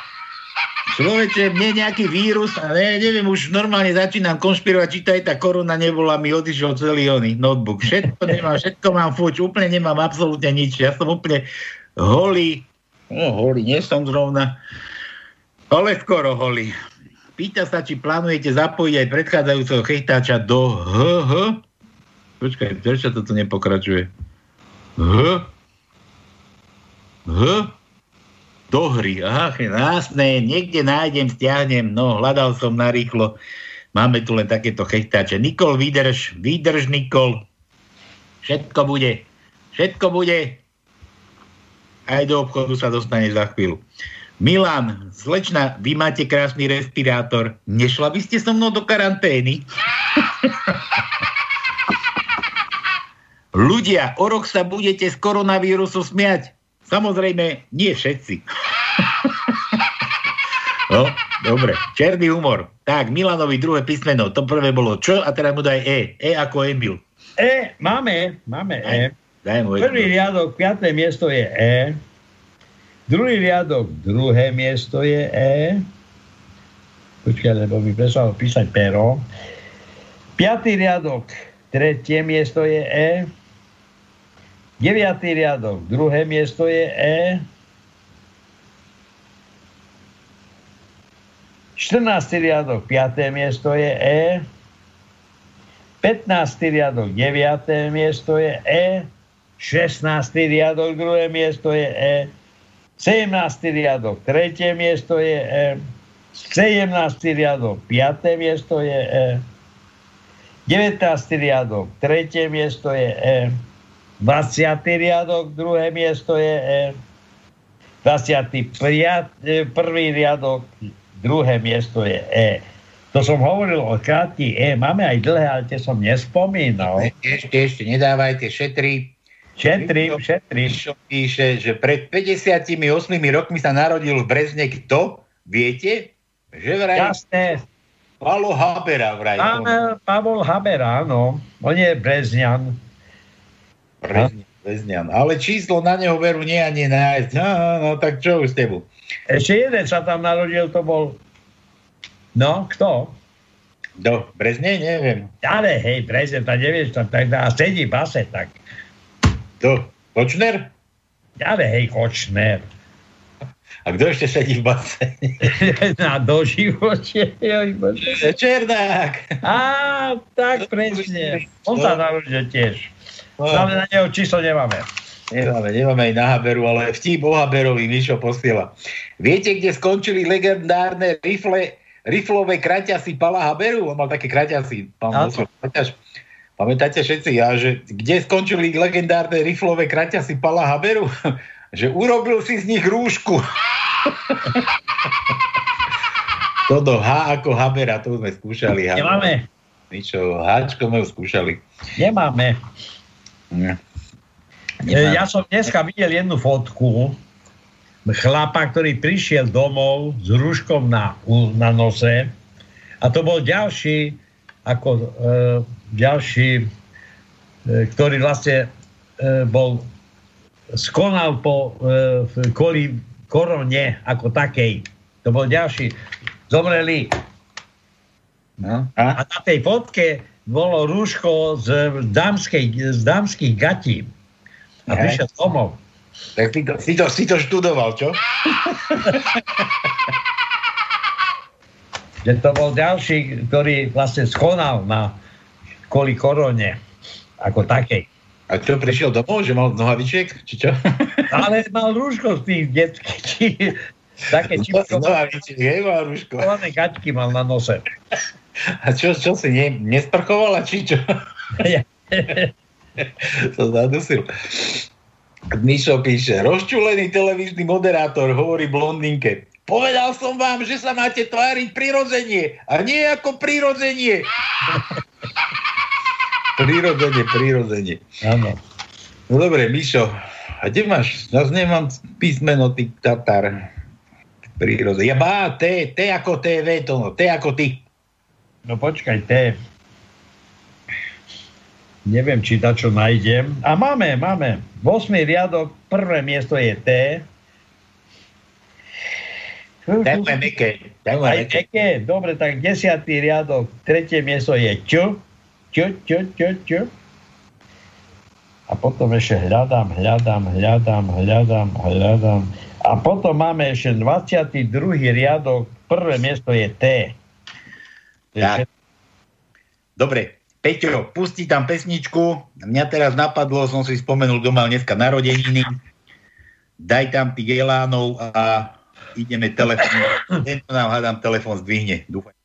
Človeče, mne nejaký vírus a ne, neviem, už normálne začínam konšpirovať, či tá korona nebola, mi odišiel celý oný notebook. Všetko nemám, všetko mám fuč, úplne nemám absolútne nič. Ja som úplne holý. No, holý, nie som zrovna. Ale skoro holý. Pýta sa, či plánujete zapojiť aj predchádzajúceho chechtáča do HH. Počkaj, prečo toto nepokračuje? H? H? Do hry. Aha, jasné, niekde nájdem, stiahnem. No, hľadal som narýchlo. Máme tu len takéto chechtáče. Nikol, vydrž, vydrž, Nikol. Všetko bude. Všetko bude. Aj do obchodu sa dostane za chvíľu. Milan, slečna, vy máte krásny respirátor. Nešla by ste so mnou do karantény? Ľudia, o rok sa budete z koronavírusu smiať. Samozrejme, nie všetci. no, dobre. Černý humor. Tak, Milanovi druhé písmeno. To prvé bolo čo a teraz mu daj E. E ako Emil. E, máme, máme E. Daj mu Prvý riadok, piaté miesto je E. Druhý riadok, druhé miesto je E. Počkaj, lebo mi prestalo písať pero. Piatý riadok, tretie miesto je E. Deviatý riadok, druhé miesto je E. 14. riadok, 5. miesto je E. 15. riadok, 9. miesto je E. 16. riadok, druhé miesto je E. 17. riadok, 3. miesto je E. 17. riadok, 5. miesto je E. 19. riadok, 3. miesto je E. 20. riadok, druhé miesto je E. 21. riadok, druhé miesto je E. To som hovoril o krátky E. Máme aj dlhé, ale tie som nespomínal. Ešte, ešte, nedávajte, šetri. Šetrím, šetrím. Píše, že pred 58 rokmi sa narodil v Brezne kto? Viete? Že vraj Jasné. Palo Habera vraj. Pán Pavol Haber, áno. On je Brezňan. Breznian. Ale číslo na neho veru nie ani nájsť. No, no, no, tak čo už s tebu? Ešte jeden sa tam narodil, to bol... No, kto? Do Brezne? Neviem. Ale hej, Brezne, tak nevieš, tak, tak a sedí base, tak. Do Kočner? Hej, Kočner. A kto ešte sedí v base? Na doživote. Černák. Á, tak presne. On sa narodil tiež. No. Ale na neho číslo nemáme. Nemáme, nemáme aj na Haberu, ale vtip o Haberovi Mišo posiela. Viete, kde skončili legendárne rifle, riflové kraťasy Pala Haberu? On mal také kraťasy. Pán. Pamätáte všetci, a že kde skončili legendárne riflové kraťasy Pala Haberu? že urobil si z nich rúšku. to do H ako Habera, to sme skúšali. Nemáme. Ničo, Háčko sme skúšali. Nemáme. Nie. E, Ja som dneska videl jednu fotku chlapa, ktorý prišiel domov s rúškom na, na nose a to bol ďalší ako e, ďalší, e, ktorý vlastne e, bol skonal po e, kvôli korone ako takej. To bol ďalší. Zomreli. No. A na tej fotke bolo rúško z, dámskej, z dámskych gatí. A Hej. prišiel domov. Tak si to, si, to, si to študoval, čo? Že to bol ďalší, ktorý vlastne skonal na kvôli korone. Ako takej. A čo, prišiel domov, že mal nohavičiek? Či čo? Ale mal rúško z tých detských. Či, také No, čipko. nohavičiek, hej, mal rúško. Gaťky mal na nose. A čo, čo si ne, nesprchovala, či čo? to zadusil. Mišo píše, rozčulený televízny moderátor hovorí blondinke. Povedal som vám, že sa máte tváriť prirodzenie a nie ako prirodzenie. prirodzenie, prirodzenie. Áno. No dobre, Mišo, a kde máš? Zas nemám písmeno, ty Tatar. Príroze. Ja má T, T ako TV, to no, T ako ty. No počkaj, T. Neviem, či na čo nájdem. A máme, máme. 8. riadok, prvé miesto je T. Hm, Dajme hm. meké. Dajme Dobre, tak desiatý riadok, tretie miesto je č, č, č, č, č. A potom ešte hľadám, hľadám, hľadám, hľadám, hľadám. A potom máme ešte 22. riadok, prvé miesto je T. Tak. Dobre, Peťo, pusti tam pesničku. Mňa teraz napadlo, som si spomenul, kto mal dneska narodeniny. Daj tam tých elánov a ideme telefón, tento nám hádam telefón zdvihne, dúfam.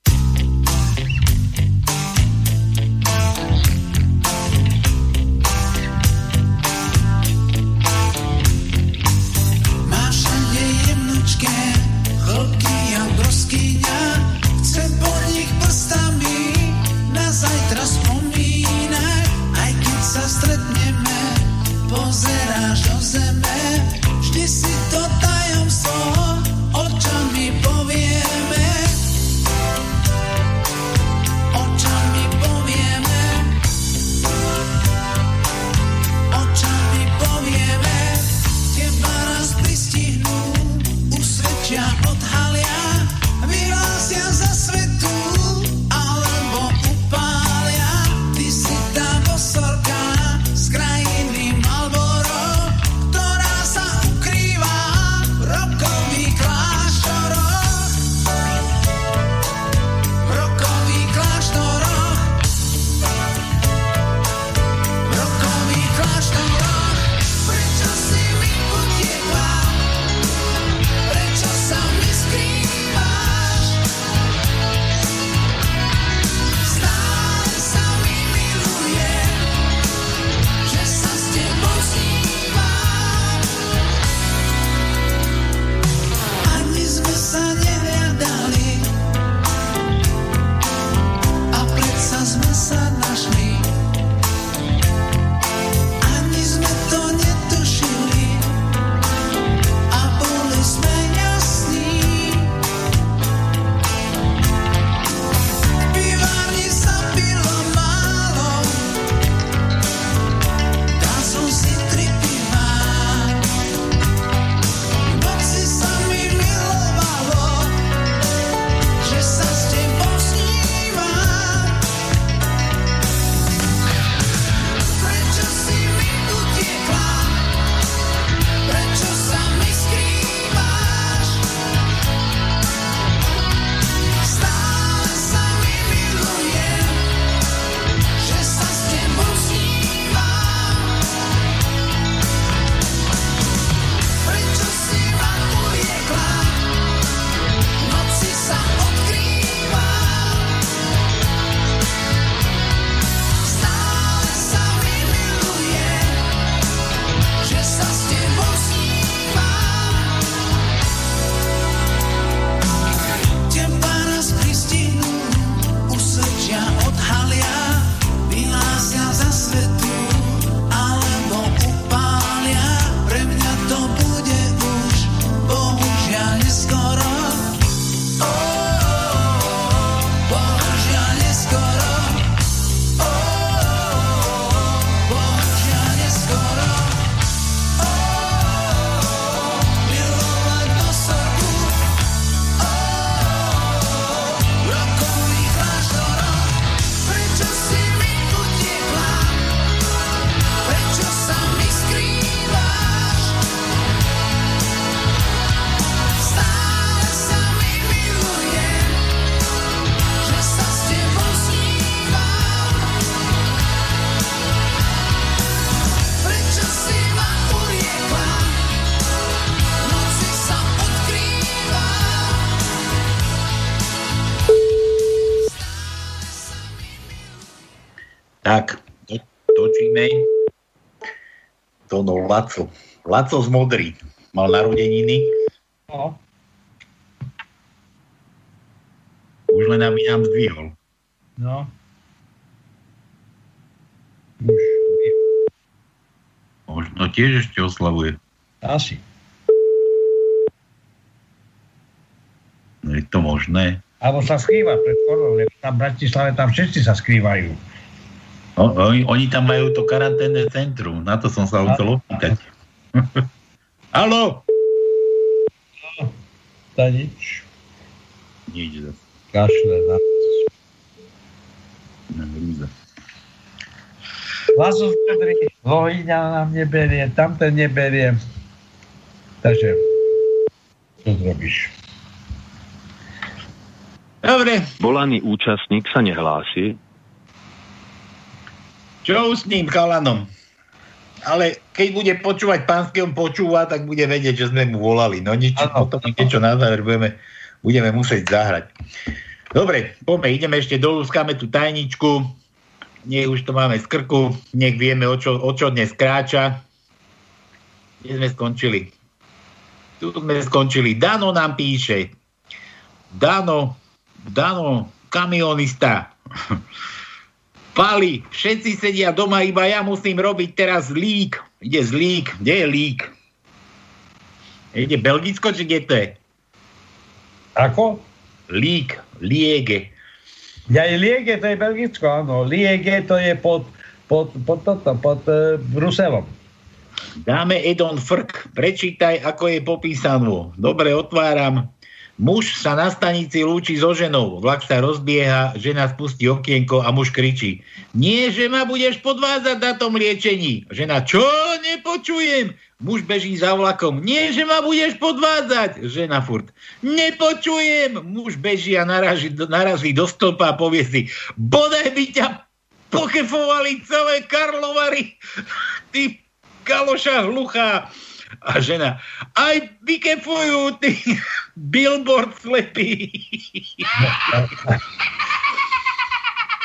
Laco. Laco z Modrý. Mal narodeniny. No. Už len aby nám zdvihol. No. Už. Možno tiež ešte oslavuje. Asi. No je to možné. Alebo sa skrýva pred koronou, v Bratislave tam všetci sa skrývajú oni, oni tam majú to karanténne centrum, na to som sa chcel opýtať. Haló? To nič. Nič zase. Kašle na... Hrúza. Hlasu zvedri, Lohyňa nám neberie, tamten neberie. Takže, čo zrobíš? Dobre, Volaný účastník sa nehlási. Čo už s ním chalanom? Ale keď bude počúvať pánske, on počúva, tak bude vedieť, že sme mu volali. No nič, Áno. potom niečo na záver budeme, budeme musieť zahrať. Dobre, poďme, ideme ešte dolu, skáme tú tajničku. Nech už to máme z krku, nech vieme, o čo, o čo dnes kráča. Kde sme skončili? Tu sme skončili. Dano nám píše. Dano, Dano, kamionista. Pali, všetci sedia doma, iba ja musím robiť teraz lík. Ide z lík. Kde je lík? Ide Belgicko, či kde to je? Ako? Lík, liege. Ja je Liege, to je Belgicko, áno. Liege, to je pod, pod, pod, toto, pod uh, Bruselom. Dáme Edon Frk, prečítaj, ako je popísané. Dobre, otváram. Muž sa na stanici lúči so ženou. Vlak sa rozbieha, žena spustí okienko a muž kričí. Nie, že ma budeš podvázať na tom liečení. Žena, čo? Nepočujem. Muž beží za vlakom. Nie, že ma budeš podvádzať. Žena furt. Nepočujem. Muž beží a narazí, narazí do stĺpa a povie si. Bodaj by ťa pokefovali celé Karlovary. Ty kaloša hluchá. A žena, aj vykefujú, ty billboard slepý.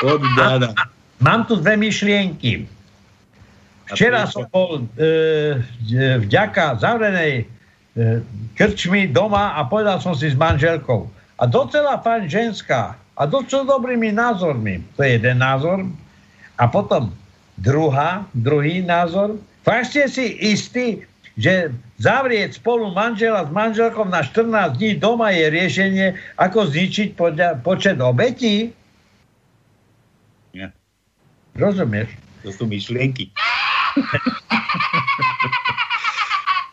Od Dana. Mám tu dve myšlienky. Včera som bol e, e, vďaka zavrenej e, krčmi doma a povedal som si s manželkou. A docela fajn ženská. A docela dobrými názormi. To je jeden názor. A potom druhá, druhý názor. Fakt ste si istí, že zavrieť spolu manžela s manželkou na 14 dní doma je riešenie, ako zničiť podľa, počet obetí? Nie. Rozumieš? To sú myšlienky.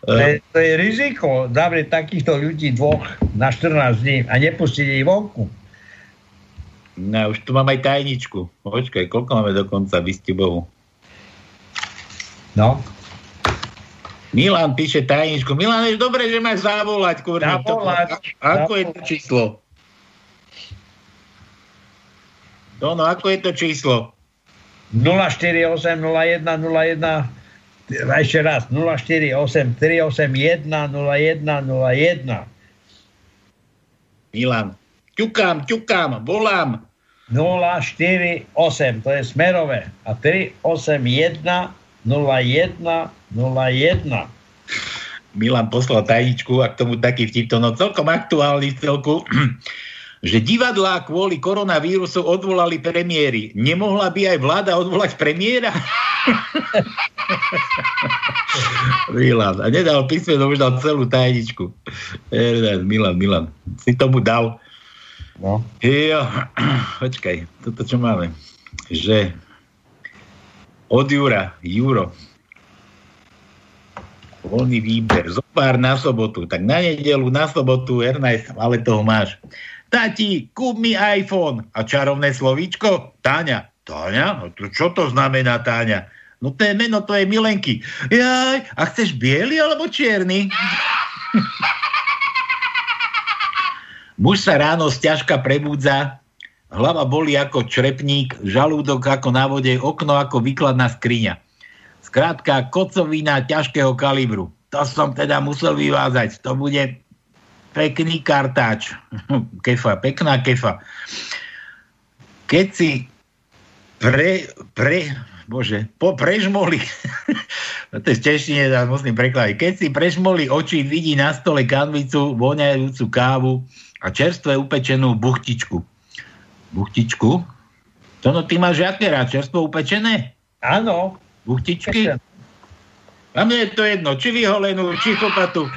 To je, to je riziko zavrieť takýchto ľudí dvoch na 14 dní a nepustiť ich vonku. No, už tu mám aj tajničku. Počkaj, koľko máme dokonca, vy ste Bohu. No. Milan píše tajničku. Milan, je dobre, že máš zavolať, kurník. Zavolať. Ako je to číslo? No, no, ako je to číslo? 048 01 01 a ešte raz 048 381 01 01 Milan. Ťukám, ťukám, volám. 048, to je smerové. A 381 01 01. Milan poslal tajničku a k tomu taký vtip, to no celkom aktuálny celku, že divadlá kvôli koronavírusu odvolali premiéry. Nemohla by aj vláda odvolať premiéra? Milan. A nedal písmeno, už dal celú tajničku. Milan, Milan. Si tomu dal. No. Jo, počkaj, toto čo máme? Že od Jura, Juro, voľný výber, zopár na sobotu, tak na nedelu, na sobotu, Ernest, ale toho máš. Tati, kúp mi iPhone. A čarovné slovíčko? Táňa. Táňa? No to čo to znamená Táňa? No to je meno, to je Milenky. Jaj, a chceš biely alebo čierny? Muž sa ráno sťažka prebudza, hlava boli ako črepník, žalúdok ako na vode, okno ako výkladná skriňa. Skrátka, kocovina ťažkého kalibru. To som teda musel vyvázať. To bude pekný kartáč. Kefa, pekná kefa. Keď si pre, pre, bože, po prežmoli, to je z češtine, ja musím prekladiť. Keď si prežmoli oči, vidí na stole kanvicu, voňajúcu kávu a čerstvé upečenú buchtičku. Buchtičku? To no, ty máš aké rád? Čerstvo upečené? Áno. Buchtičky? A mne je to jedno, či vyholenú, či chopatú.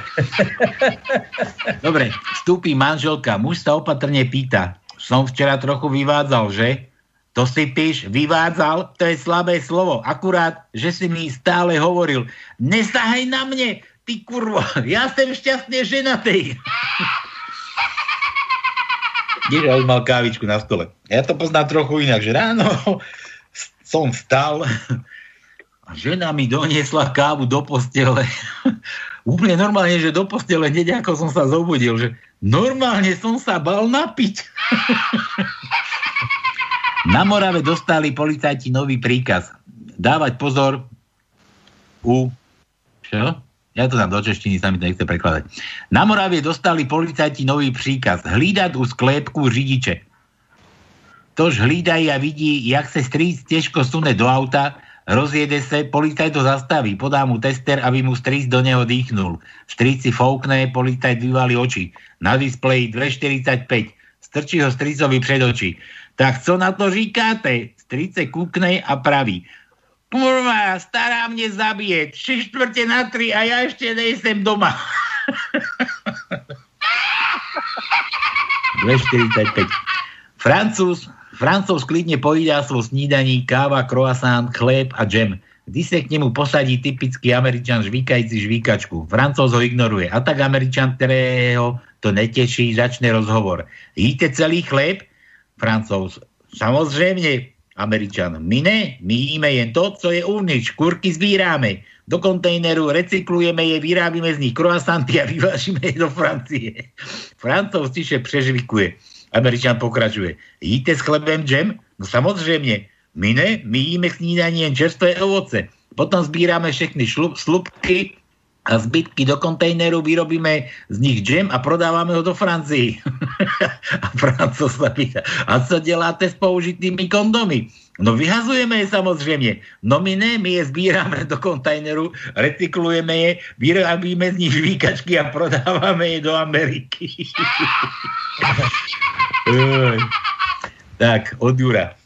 Dobre, vstúpi manželka, muž sa opatrne pýta. Som včera trochu vyvádzal, že? To si píš, vyvádzal, to je slabé slovo. Akurát, že si mi stále hovoril, nesahaj na mne, ty kurvo, ja som šťastne ženatý. Že on mal kávičku na stole. Ja to poznám trochu inak, že ráno som vstal a žena mi doniesla kávu do postele. Úplne normálne, že do postele, hneď ako som sa zobudil, že normálne som sa bal napiť. Na Morave dostali policajti nový príkaz. Dávať pozor u... Čo? Ja to dám do češtiny, sa mi to nechce prekladať. Na Moravie dostali policajti nový príkaz. Hlídať u sklepku řidiče. Tož hlídají a vidí, jak se strýc těžko sune do auta, rozjede se, policajt to zastaví, podá mu tester, aby mu strýc do neho dýchnul. Strýc si foukne, policajt vyvalí oči. Na displeji 2,45. Strčí ho strýcovi před oči. Tak co na to říkáte? Strýce kúkne a praví. Kurva, stará mne zabije. 3 štvrte na 3 a ja ešte nejsem doma. 2,45. Francúz, Francúz klidne pojídá svoj snídaní, káva, croissant, chléb a džem. Sa k nemu posadí typický Američan žvíkajúci žvíkačku. Francúz ho ignoruje. A tak Američan, ktorého to neteší, začne rozhovor. Jíte celý chléb? Francúz. Samozrejme, Američan. My ne, my jíme jen to, co je uvnitř. Kurky zbíráme. Do kontejneru recyklujeme je, vyrábíme z nich croissanty a vyvážime je do Francie. Francouz tiše prežvikuje. Američan pokračuje. Jíte s chlebem džem? No samozrejme. My ne, my jíme snídanie čerstvé ovoce. Potom zbírame všechny šlup, slupky a zbytky do kontejneru, vyrobíme z nich džem a prodávame ho do Francii. a Francouz sa pýta, a co děláte s použitými kondomy? No vyhazujeme je samozrejme. No my ne, my je zbírame do kontajneru, recyklujeme je, vyrobíme z nich žvíkačky a prodávame je do Ameriky. Tak, od Jura.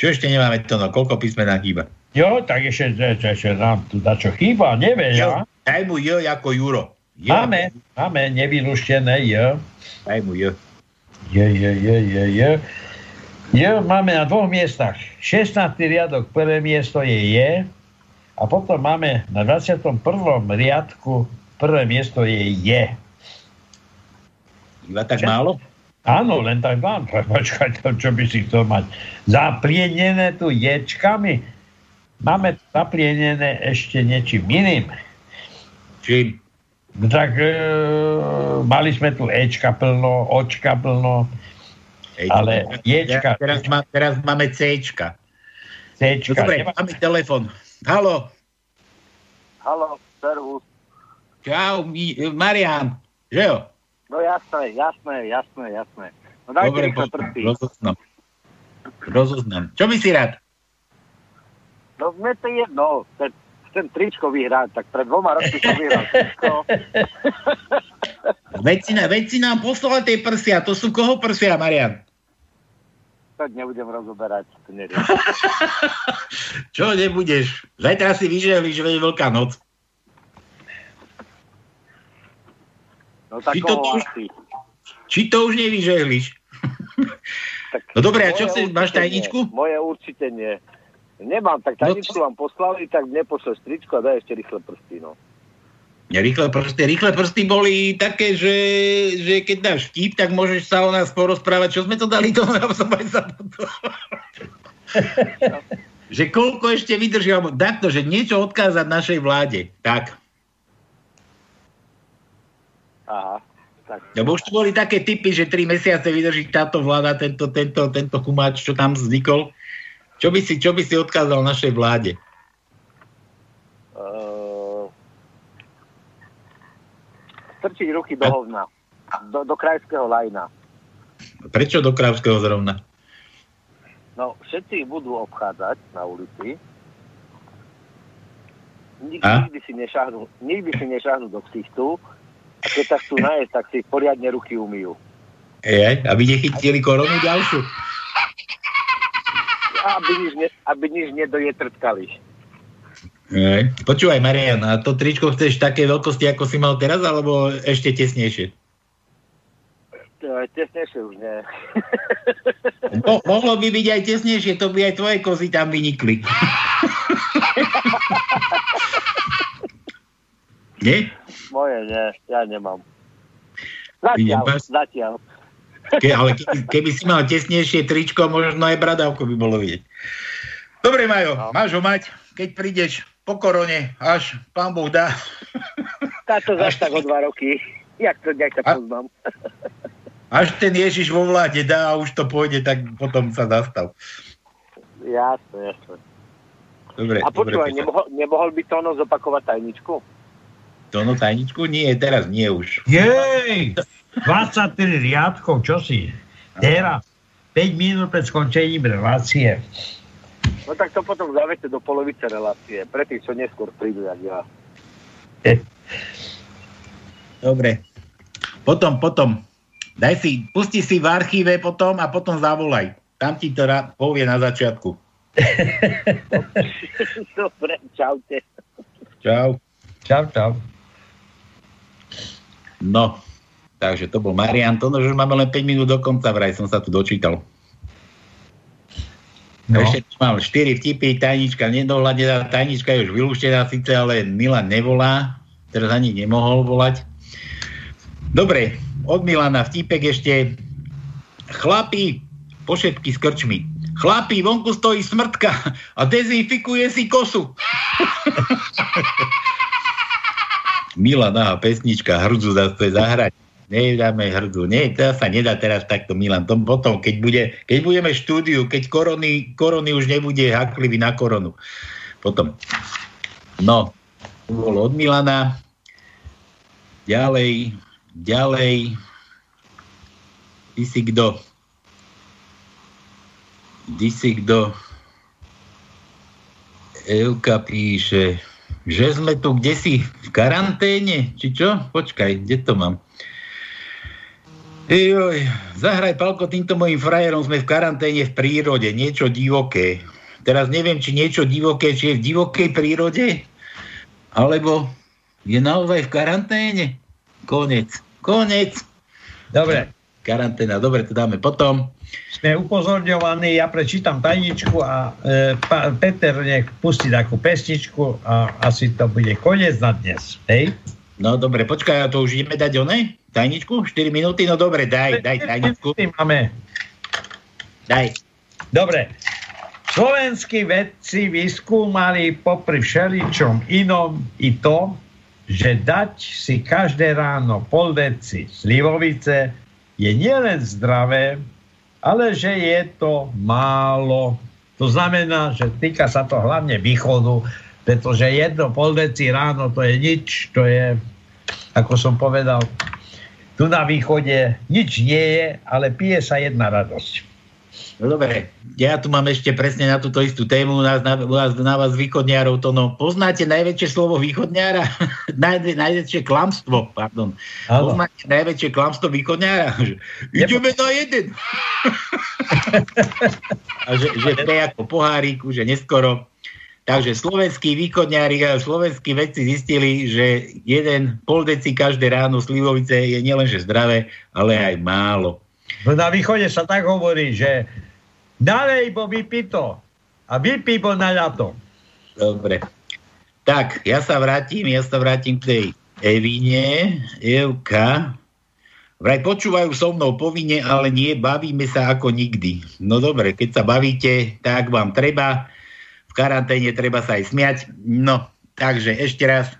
Čo ešte nemáme to, no koľko písmená chýba? Jo, tak ešte, ešte, nám tu dačo chýba, neviem ja. Daj mu J ako Juro. J. Máme, máme nevyluštené J. Daj mu J. J, J, J, J, J. J máme na dvoch miestach. 16. riadok, prvé miesto je J. A potom máme na 21. riadku, prvé miesto je J. Iba tak málo? Áno, len tak vám. Počkaj, to, čo by si chcel mať. Zaplienené tu ječkami. Máme zaplienené ešte niečím iným. Čím? No tak e, mali sme tu Ečka plno, Očka plno, Ej, ale Ja, Ječka... teraz, má, teraz máme Cčka. Cčka. No dobre, Nemá- máme telefon. Halo, Halo, servus. čau, Marian. Že jo? No jasné, jasné, jasné, jasné. No dajte Dobre, rýchle poď, prsty. rozoznam. Rozoznam. Čo by si rád? No mne to je jedno. Chcem, tričko vyhrať, tak pred dvoma roky som vyhral tričko. Veď si, na- veď si nám poslal tie prsia. To sú koho prsia, Marian? Tak nebudem rozoberať. To. Čo nebudeš? Zajtra si vyžehli, že je veľká noc. No tak Či to tu-. Či to už nevyžehliš? No dobre, a čo Moje chceš? Máš tajničku? nie. Moje určite nie. Nemám, tak tajničku vám poslali, tak nepošleš tričko a daj ešte rýchle prsty, no. Rýchle prsty, rýchle prsty boli také, že, že keď dáš vtip, tak môžeš sa o nás porozprávať. Čo sme to dali? Ja som aj zabudol. že koľko ešte vydrží, alebo takto, že niečo odkázať našej vláde. Tak. Aha. Tak. Lebo už tu boli také typy, že tri mesiace vydrží táto vláda, tento, tento, tento kumáč, čo tam vznikol. Čo by si, čo by si odkázal našej vláde? Uh, strčiť ruky do hovna. Do, do krajského lajna. Prečo do Krávského zrovna? No, všetci ich budú obchádzať na ulici. A? nikdy, si nešahnu, nikdy si nešahnu do ksichtu. A keď sa chcú najesť, tak si poriadne ruky umýjú. Ej, aby nechytili koronu ďalšiu. Aby nič, ne, aby nič nedojetrtkali. Ne. Počúvaj, Marian, a to tričko chceš také veľkosti, ako si mal teraz, alebo ešte tesnejšie? Tesnejšie už nie. Mo- mohlo by byť aj tesnejšie, to by aj tvoje kozy tam vynikli. Nie? Moje nie, ja nemám. Zatiaľ, zatiaľ. Ke, ale keby, keby si mal tesnejšie tričko, možno aj bradavku by bolo vidieť. Dobre, Majo, No. máš ho mať, keď prídeš po korone, až pán Boh dá. Táto zase tak o dva roky. Jak to nejak A- poznám. Až ten Ježiš vo vláde dá a už to pôjde, tak potom sa zastav. Jasne, jasne. Dobre, A počúvaj, nemohol, nemohol by Tono zopakovať tajničku? To no tajničku? Nie, teraz nie už. Jej! 23 riadkov, čo si? Teraz, 5 minút pred skončením relácie. No tak to potom zavete do polovice relácie, pre tých, čo neskôr prídu, jak ja. Dobre. Potom, potom. Daj si, pusti si v archíve potom a potom zavolaj. Tam ti to rá- povie na začiatku. Dobre, čaute. Čau. Čau, čau. No, takže to bol Marian. To, no, že máme len 5 minút do konca, vraj som sa tu dočítal. No. Ešte tu mám 4 vtipy, tajnička nedohľadená, tajnička je už vylúštená síce, ale Milan nevolá, teraz ani nemohol volať. Dobre, od Milana vtipek ešte. Chlapi, pošetky s krčmi. Chlapi, vonku stojí smrtka a dezinfikuje si kosu. Milan, aha, pesnička, hrdzu zase zahrať. Nedáme hrdzu. Nie, to sa nedá teraz takto, Milan. To potom, keď, bude, keď budeme štúdiu, keď korony, korony už nebude haklivý na koronu. Potom. No, to bolo od Milana. Ďalej, ďalej. Ty si kto? Ty si kto? Evka píše, že sme tu kde si v karanténe, či čo? Počkaj, kde to mám? Joj, zahraj palko týmto mojim frajerom, sme v karanténe v prírode, niečo divoké. Teraz neviem, či niečo divoké, či je v divokej prírode, alebo je naozaj v karanténe. Konec, konec. Dobre, Karanténa, dobre, to dáme potom. Sme upozorňovaní, ja prečítam tajničku a e, pa, Peter nech pustí takú pesničku a asi to bude koniec na dnes. Hej? No dobre, počkaj, to už ideme dať oné? Tajničku? 4 minúty? No dobre, daj, daj tajničku. Máme. Daj. Dobre. Slovenskí vedci vyskúmali popri všeličom inom i to, že dať si každé ráno pol deci slivovice je nielen zdravé, ale že je to málo. To znamená, že týka sa to hlavne východu, pretože jedno pol deci ráno to je nič, to je, ako som povedal, tu na východe nič nie je, ale pije sa jedna radosť. No dobre, ja tu mám ešte presne na túto istú tému, nás, na, vás, na vás východniarov to no. Poznáte najväčšie slovo východniara? Naj, najväčšie klamstvo, pardon. Áno. Poznáte najväčšie klamstvo východniara? Že Ideme na jeden. A že, že to ako poháriku, že neskoro. Takže slovenskí východňári a slovenskí vedci zistili, že jeden pol deci každé ráno slivovice je nielenže zdravé, ale aj málo. No na východe sa tak hovorí, že nalej bo vypí to a vypí bo na ľato. Dobre. Tak, ja sa vrátim, ja sa vrátim k tej Evine, Evka. Vraj počúvajú so mnou povinne, ale nie, bavíme sa ako nikdy. No dobre, keď sa bavíte, tak vám treba. V karanténe treba sa aj smiať. No, takže ešte raz.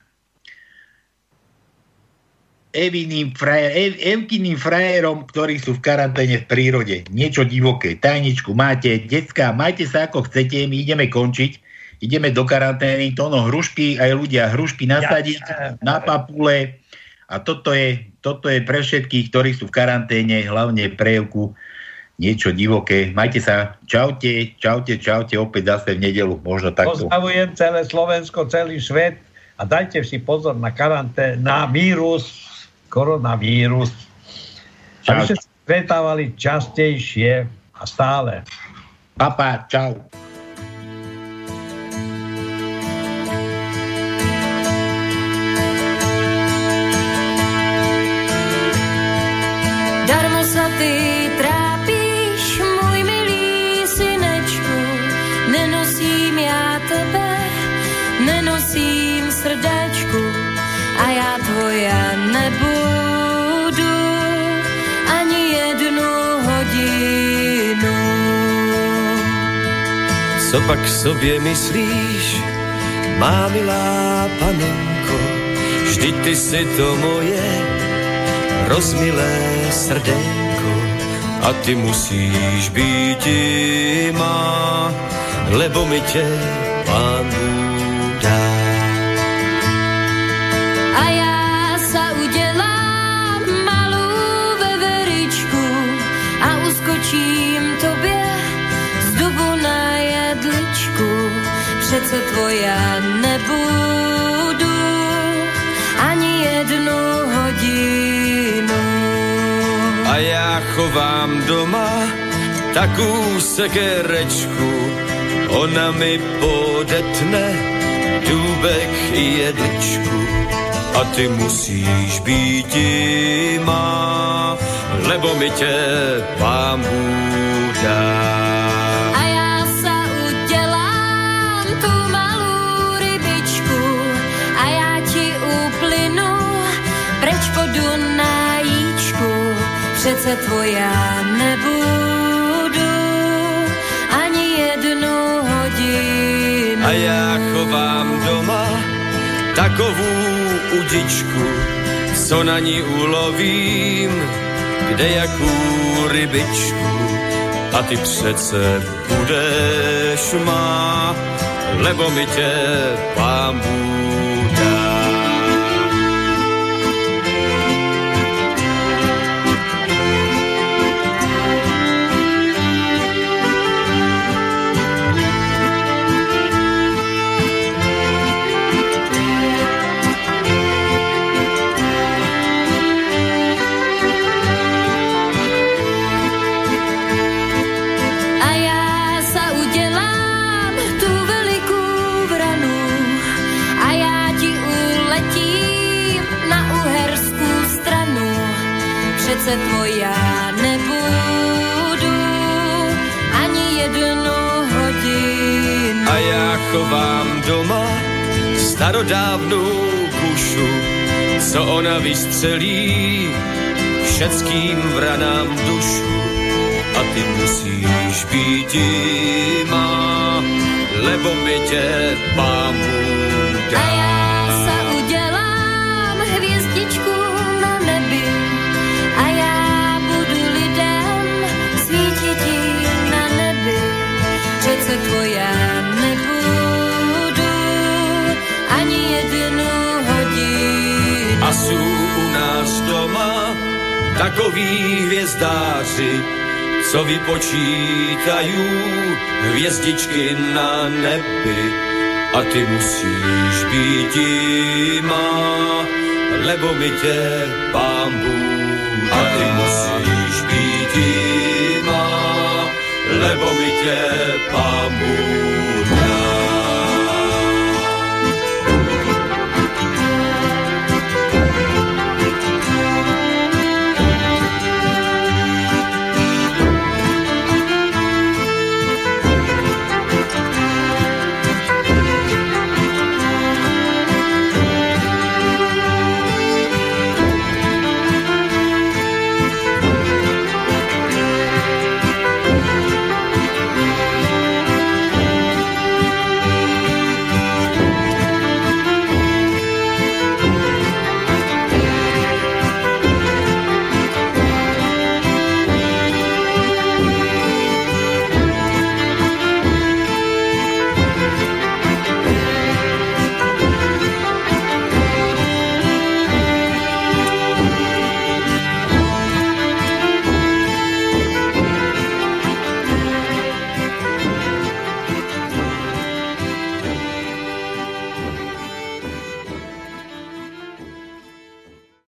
Eviným frajer, Ev, Evkiným frajerom, ktorí sú v karanténe v prírode. Niečo divoké. Tajničku máte, decka, majte sa ako chcete, my ideme končiť. Ideme do karantény, to no hrušky, aj ľudia hrušky nasadiť na papule. A toto je, toto je pre všetkých, ktorí sú v karanténe, hlavne pre Evku, niečo divoké. Majte sa, čaute, čaute, čaute, opäť zase v nedelu, možno takto. Pozdravujem celé Slovensko, celý svet a dajte si pozor na karantén, na vírus, koronavírus. Aby ste sa stretávali častejšie a stále. Papa, čau. Co pak sobě myslíš, má milá panenko, vždy ty si to moje rozmilé srdenko a ty musíš být má, lebo mi tě pán Bůh Přece tvoja nebudu ani jednu hodinu. A já chovám doma takú sekerečku, ona mi podetne důbek i jedličku. A ty musíš být má, lebo mi tě pán dá. Přece tvoja nebudu ani jednu hodinu. A já chovám doma takovou udičku, co na ní ulovím, kde jakou rybičku. A ty přece budeš má, lebo mi tě pán Bůh starodávnou kušu, co ona vystřelí všetkým vranám dušu. A ty musíš být má, lebo mi tě pán dá. A sú u nás doma takoví hvězdáři, co vypočítajú hvězdičky na nebi. A ty musíš být má, lebo mi tě pán Bůh A ty musíš být má, lebo mi tě pán Bůh